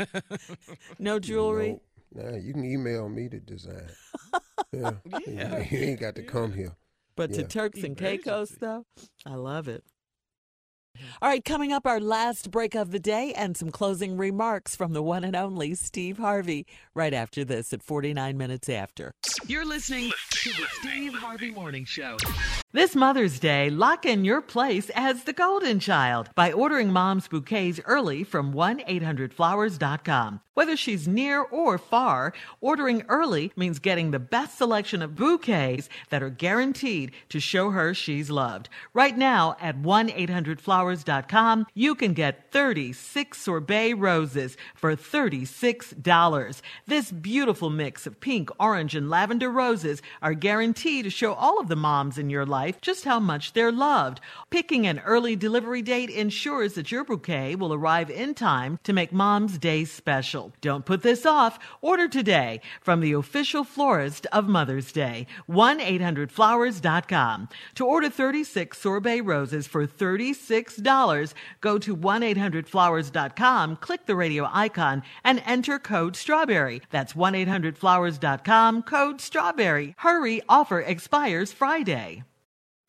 No jewelry. Nope. Nah, you can email me the design. Yeah, Yeah. you ain't got to come here. But to Turks and Caicos, though, I love it. All right, coming up, our last break of the day and some closing remarks from the one and only Steve Harvey right after this at 49 minutes after. You're listening to the Steve Harvey Morning Show. This Mother's Day, lock in your place as the golden child by ordering mom's bouquets early from 1-800-Flowers.com. Whether she's near or far, ordering early means getting the best selection of bouquets that are guaranteed to show her she's loved. Right now at 1-800-Flowers.com, you can get 36 sorbet roses for $36. This beautiful mix of pink, orange, and lavender roses are guaranteed to show all of the moms in your life life just how much they're loved. Picking an early delivery date ensures that your bouquet will arrive in time to make mom's day special. Don't put this off. Order today from the official florist of Mother's Day, 1-800-Flowers.com. To order 36 sorbet roses for $36, go to 1-800-Flowers.com, click the radio icon, and enter code STRAWBERRY. That's 1-800-Flowers.com, code STRAWBERRY. Hurry, offer expires Friday.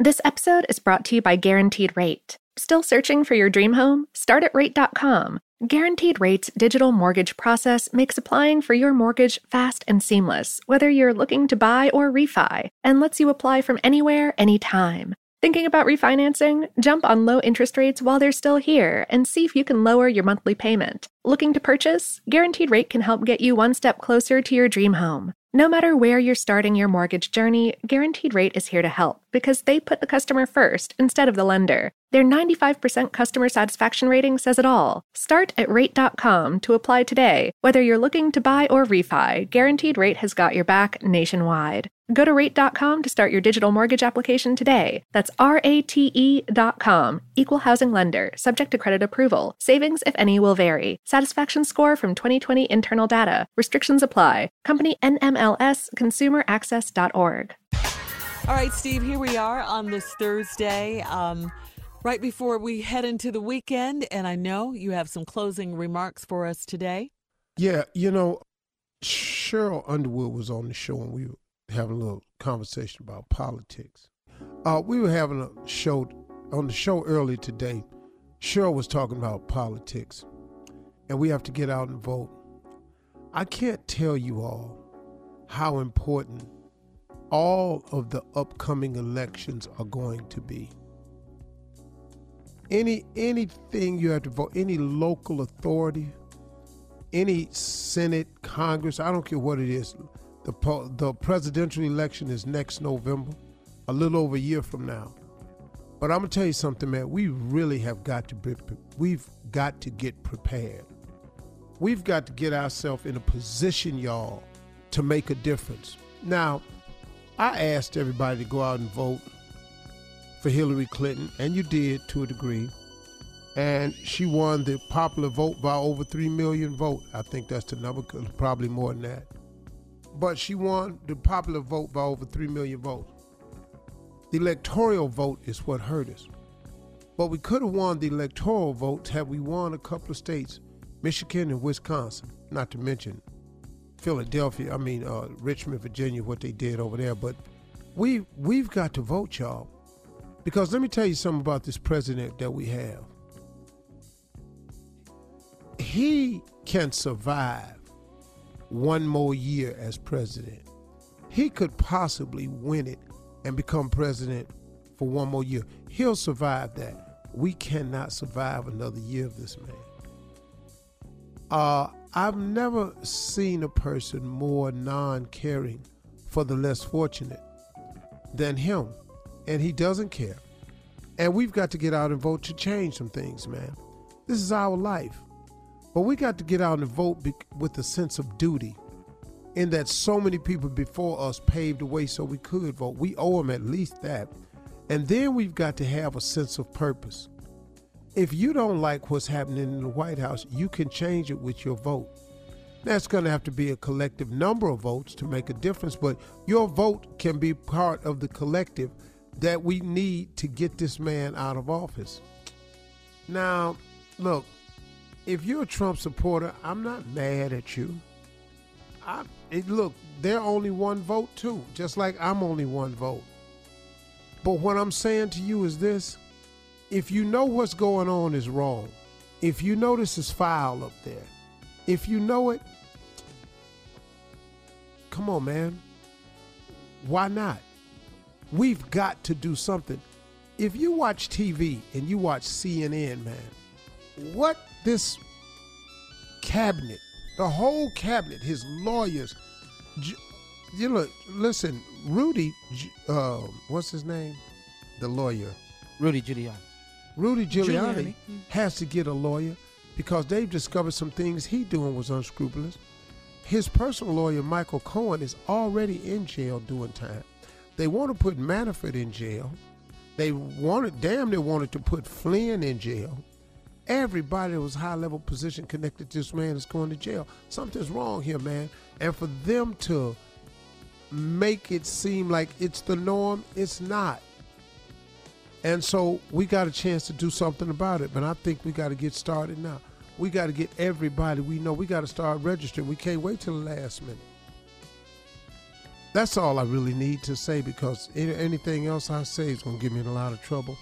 This episode is brought to you by Guaranteed Rate. Still searching for your dream home? Start at rate.com. Guaranteed Rate's digital mortgage process makes applying for your mortgage fast and seamless, whether you're looking to buy or refi, and lets you apply from anywhere, anytime. Thinking about refinancing? Jump on low interest rates while they're still here and see if you can lower your monthly payment. Looking to purchase? Guaranteed Rate can help get you one step closer to your dream home. No matter where you're starting your mortgage journey, Guaranteed Rate is here to help because they put the customer first instead of the lender. Their 95% customer satisfaction rating says it all. Start at rate.com to apply today. Whether you're looking to buy or refi, Guaranteed Rate has got your back nationwide. Go to rate.com to start your digital mortgage application today. That's R A T E.com. Equal housing lender, subject to credit approval. Savings, if any, will vary. Satisfaction score from 2020 internal data. Restrictions apply. Company NMLS ConsumerAccess.org. All right, Steve, here we are on this Thursday, um, right before we head into the weekend. And I know you have some closing remarks for us today. Yeah, you know, Sheryl Underwood was on the show and we were having a little conversation about politics. Uh, we were having a show on the show earlier today. Sheryl was talking about politics, and we have to get out and vote. I can't tell you all how important all of the upcoming elections are going to be. Any anything you have to vote, any local authority, any Senate, Congress, I don't care what it is. The the presidential election is next November, a little over a year from now. But I'm gonna tell you something, man. We really have got to be. We've got to get prepared. We've got to get ourselves in a position, y'all, to make a difference. Now, I asked everybody to go out and vote for Hillary Clinton, and you did to a degree. And she won the popular vote by over 3 million vote. I think that's the number, probably more than that. But she won the popular vote by over 3 million votes. The electoral vote is what hurt us. But we could have won the electoral votes had we won a couple of states, Michigan and Wisconsin, not to mention Philadelphia, I mean uh, Richmond, Virginia, what they did over there. But we we've got to vote, y'all, because let me tell you something about this president that we have. He can survive one more year as president. He could possibly win it and become president for one more year. He'll survive that. We cannot survive another year of this man. Uh, I've never seen a person more non caring for the less fortunate than him. And he doesn't care. And we've got to get out and vote to change some things, man. This is our life. But we got to get out and vote be- with a sense of duty, in that so many people before us paved the way so we could vote. We owe them at least that. And then we've got to have a sense of purpose. If you don't like what's happening in the White House, you can change it with your vote. That's going to have to be a collective number of votes to make a difference, but your vote can be part of the collective that we need to get this man out of office. Now, look, if you're a Trump supporter, I'm not mad at you. I it, look, they're only one vote too, just like I'm only one vote. But what I'm saying to you is this if you know what's going on is wrong, if you know this is foul up there, if you know it, come on, man. Why not? We've got to do something. If you watch TV and you watch CNN, man, what this cabinet, the whole cabinet, his lawyers, you look, listen, Rudy, uh, what's his name? The lawyer. Rudy Giuliani. Rudy Giuliani, Giuliani. has to get a lawyer because they've discovered some things he doing was unscrupulous. His personal lawyer, Michael Cohen, is already in jail doing time. They want to put Manafort in jail. They wanted, damn, they wanted to put Flynn in jail. Everybody that was high level position connected to this man is going to jail. Something's wrong here, man. And for them to make it seem like it's the norm, it's not. And so we got a chance to do something about it, but I think we got to get started now. We got to get everybody we know. We got to start registering. We can't wait till the last minute. That's all I really need to say because anything else I say is going to get me in a lot of trouble.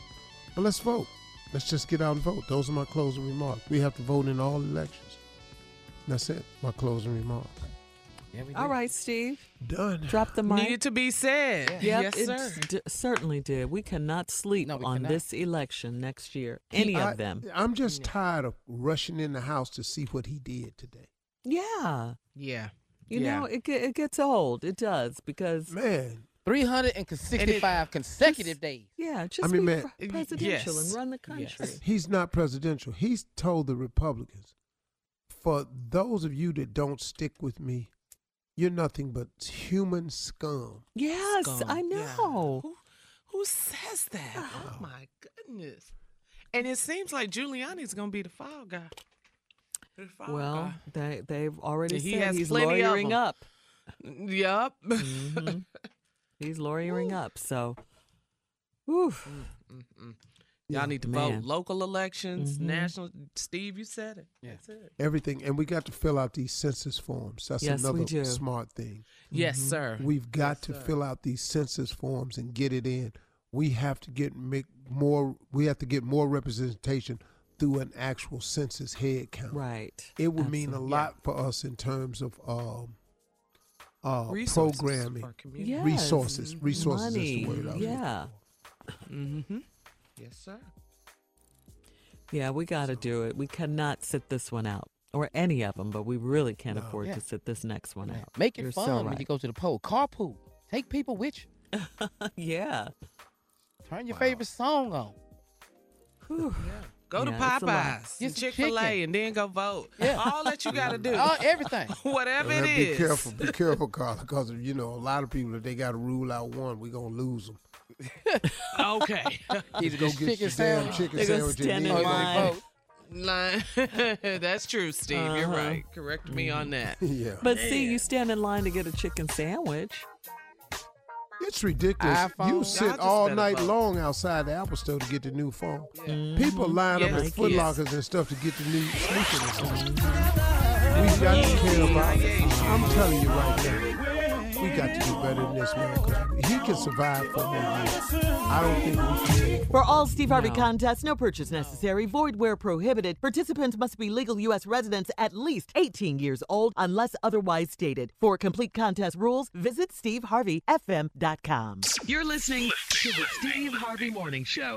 But let's vote. Let's just get out and vote. Those are my closing remarks. We have to vote in all elections. That's it. My closing remarks. Yeah, all right, Steve. Done. Drop the mic. Needed to be said. Yeah. Yep, yes, sir. D- certainly did. We cannot sleep no, we on cannot. this election next year. Any I, of them. I'm just tired of rushing in the house to see what he did today. Yeah. Yeah. You yeah. know, it it gets old. It does because man, 365 consecutive just, days. Yeah, just I mean, be man, presidential yes. and run the country. Yes. He's not presidential. He's told the Republicans, for those of you that don't stick with me, you're nothing but human scum. Yes, Scum. I Yeah. know. Who, who says that? Uh-huh. Oh my goodness. And it seems like Giuliani's going to be the fall guy. The fall Well, they they've already he said he's plenty lawyering them. up. Yup. Mhm. He's lawyering up. So, whew. Mm-mm. Y'all need to Man. vote. Local elections, Mhm. national. Steve, you said it. Yeah. That's it. Everything, and we got to fill out these census forms. That's Yes, we another do. smart thing. Yes, sir. We've got Yes, to sir. fill out these census forms and get it in. We have to get make more. We have to get more representation through an actual census head count. right. It would mean a Absolutely. lot for us in terms of um, uh, Resources programming, for community. Yes. resources. Resources Money. is the word I was Yeah. Mm-hmm. Yes, sir. Yeah, we got to do it. We cannot sit this one out, or any of them, but we really can't No. afford Yeah. to sit this next one out. Make it You're fun so when you go to the poll. Carpool. Take people with you. yeah. Turn your favorite song on. Whew. Go to Yeah, it's a lot. Popeyes, Get Chick Fil A, and then go vote. Yeah. All that you got to do. Oh, everything. Whatever Well, it be is. careful, be careful, Carla, because you know a lot of people if they got to rule out one, we gonna lose them. Okay. Either Go get get chicken your damn sandwich. chicken They gonna sandwich stand and in then line. vote. Line. That's true, Steve. You're Uh-huh. right. Correct me on that. yeah, But see, you stand in line to get a chicken sandwich. It's ridiculous. iPhone. You Y'all sit just all better night vote. long outside the Apple store to get the new phone. Mm-hmm. People line up Yes, at Foot yes. Lockers and stuff to get the new sneakers. We got to care about it. I'm telling you right now, we got to do better than this man. 'cause he can survive for more years. I don't think we can. For all Steve Harvey No. contests, no purchase necessary, void where prohibited. Participants must be legal U.S. residents at least 18 years old unless otherwise stated. For complete contest rules, visit SteveHarveyFM.com. You're listening to the Steve Harvey Morning Show.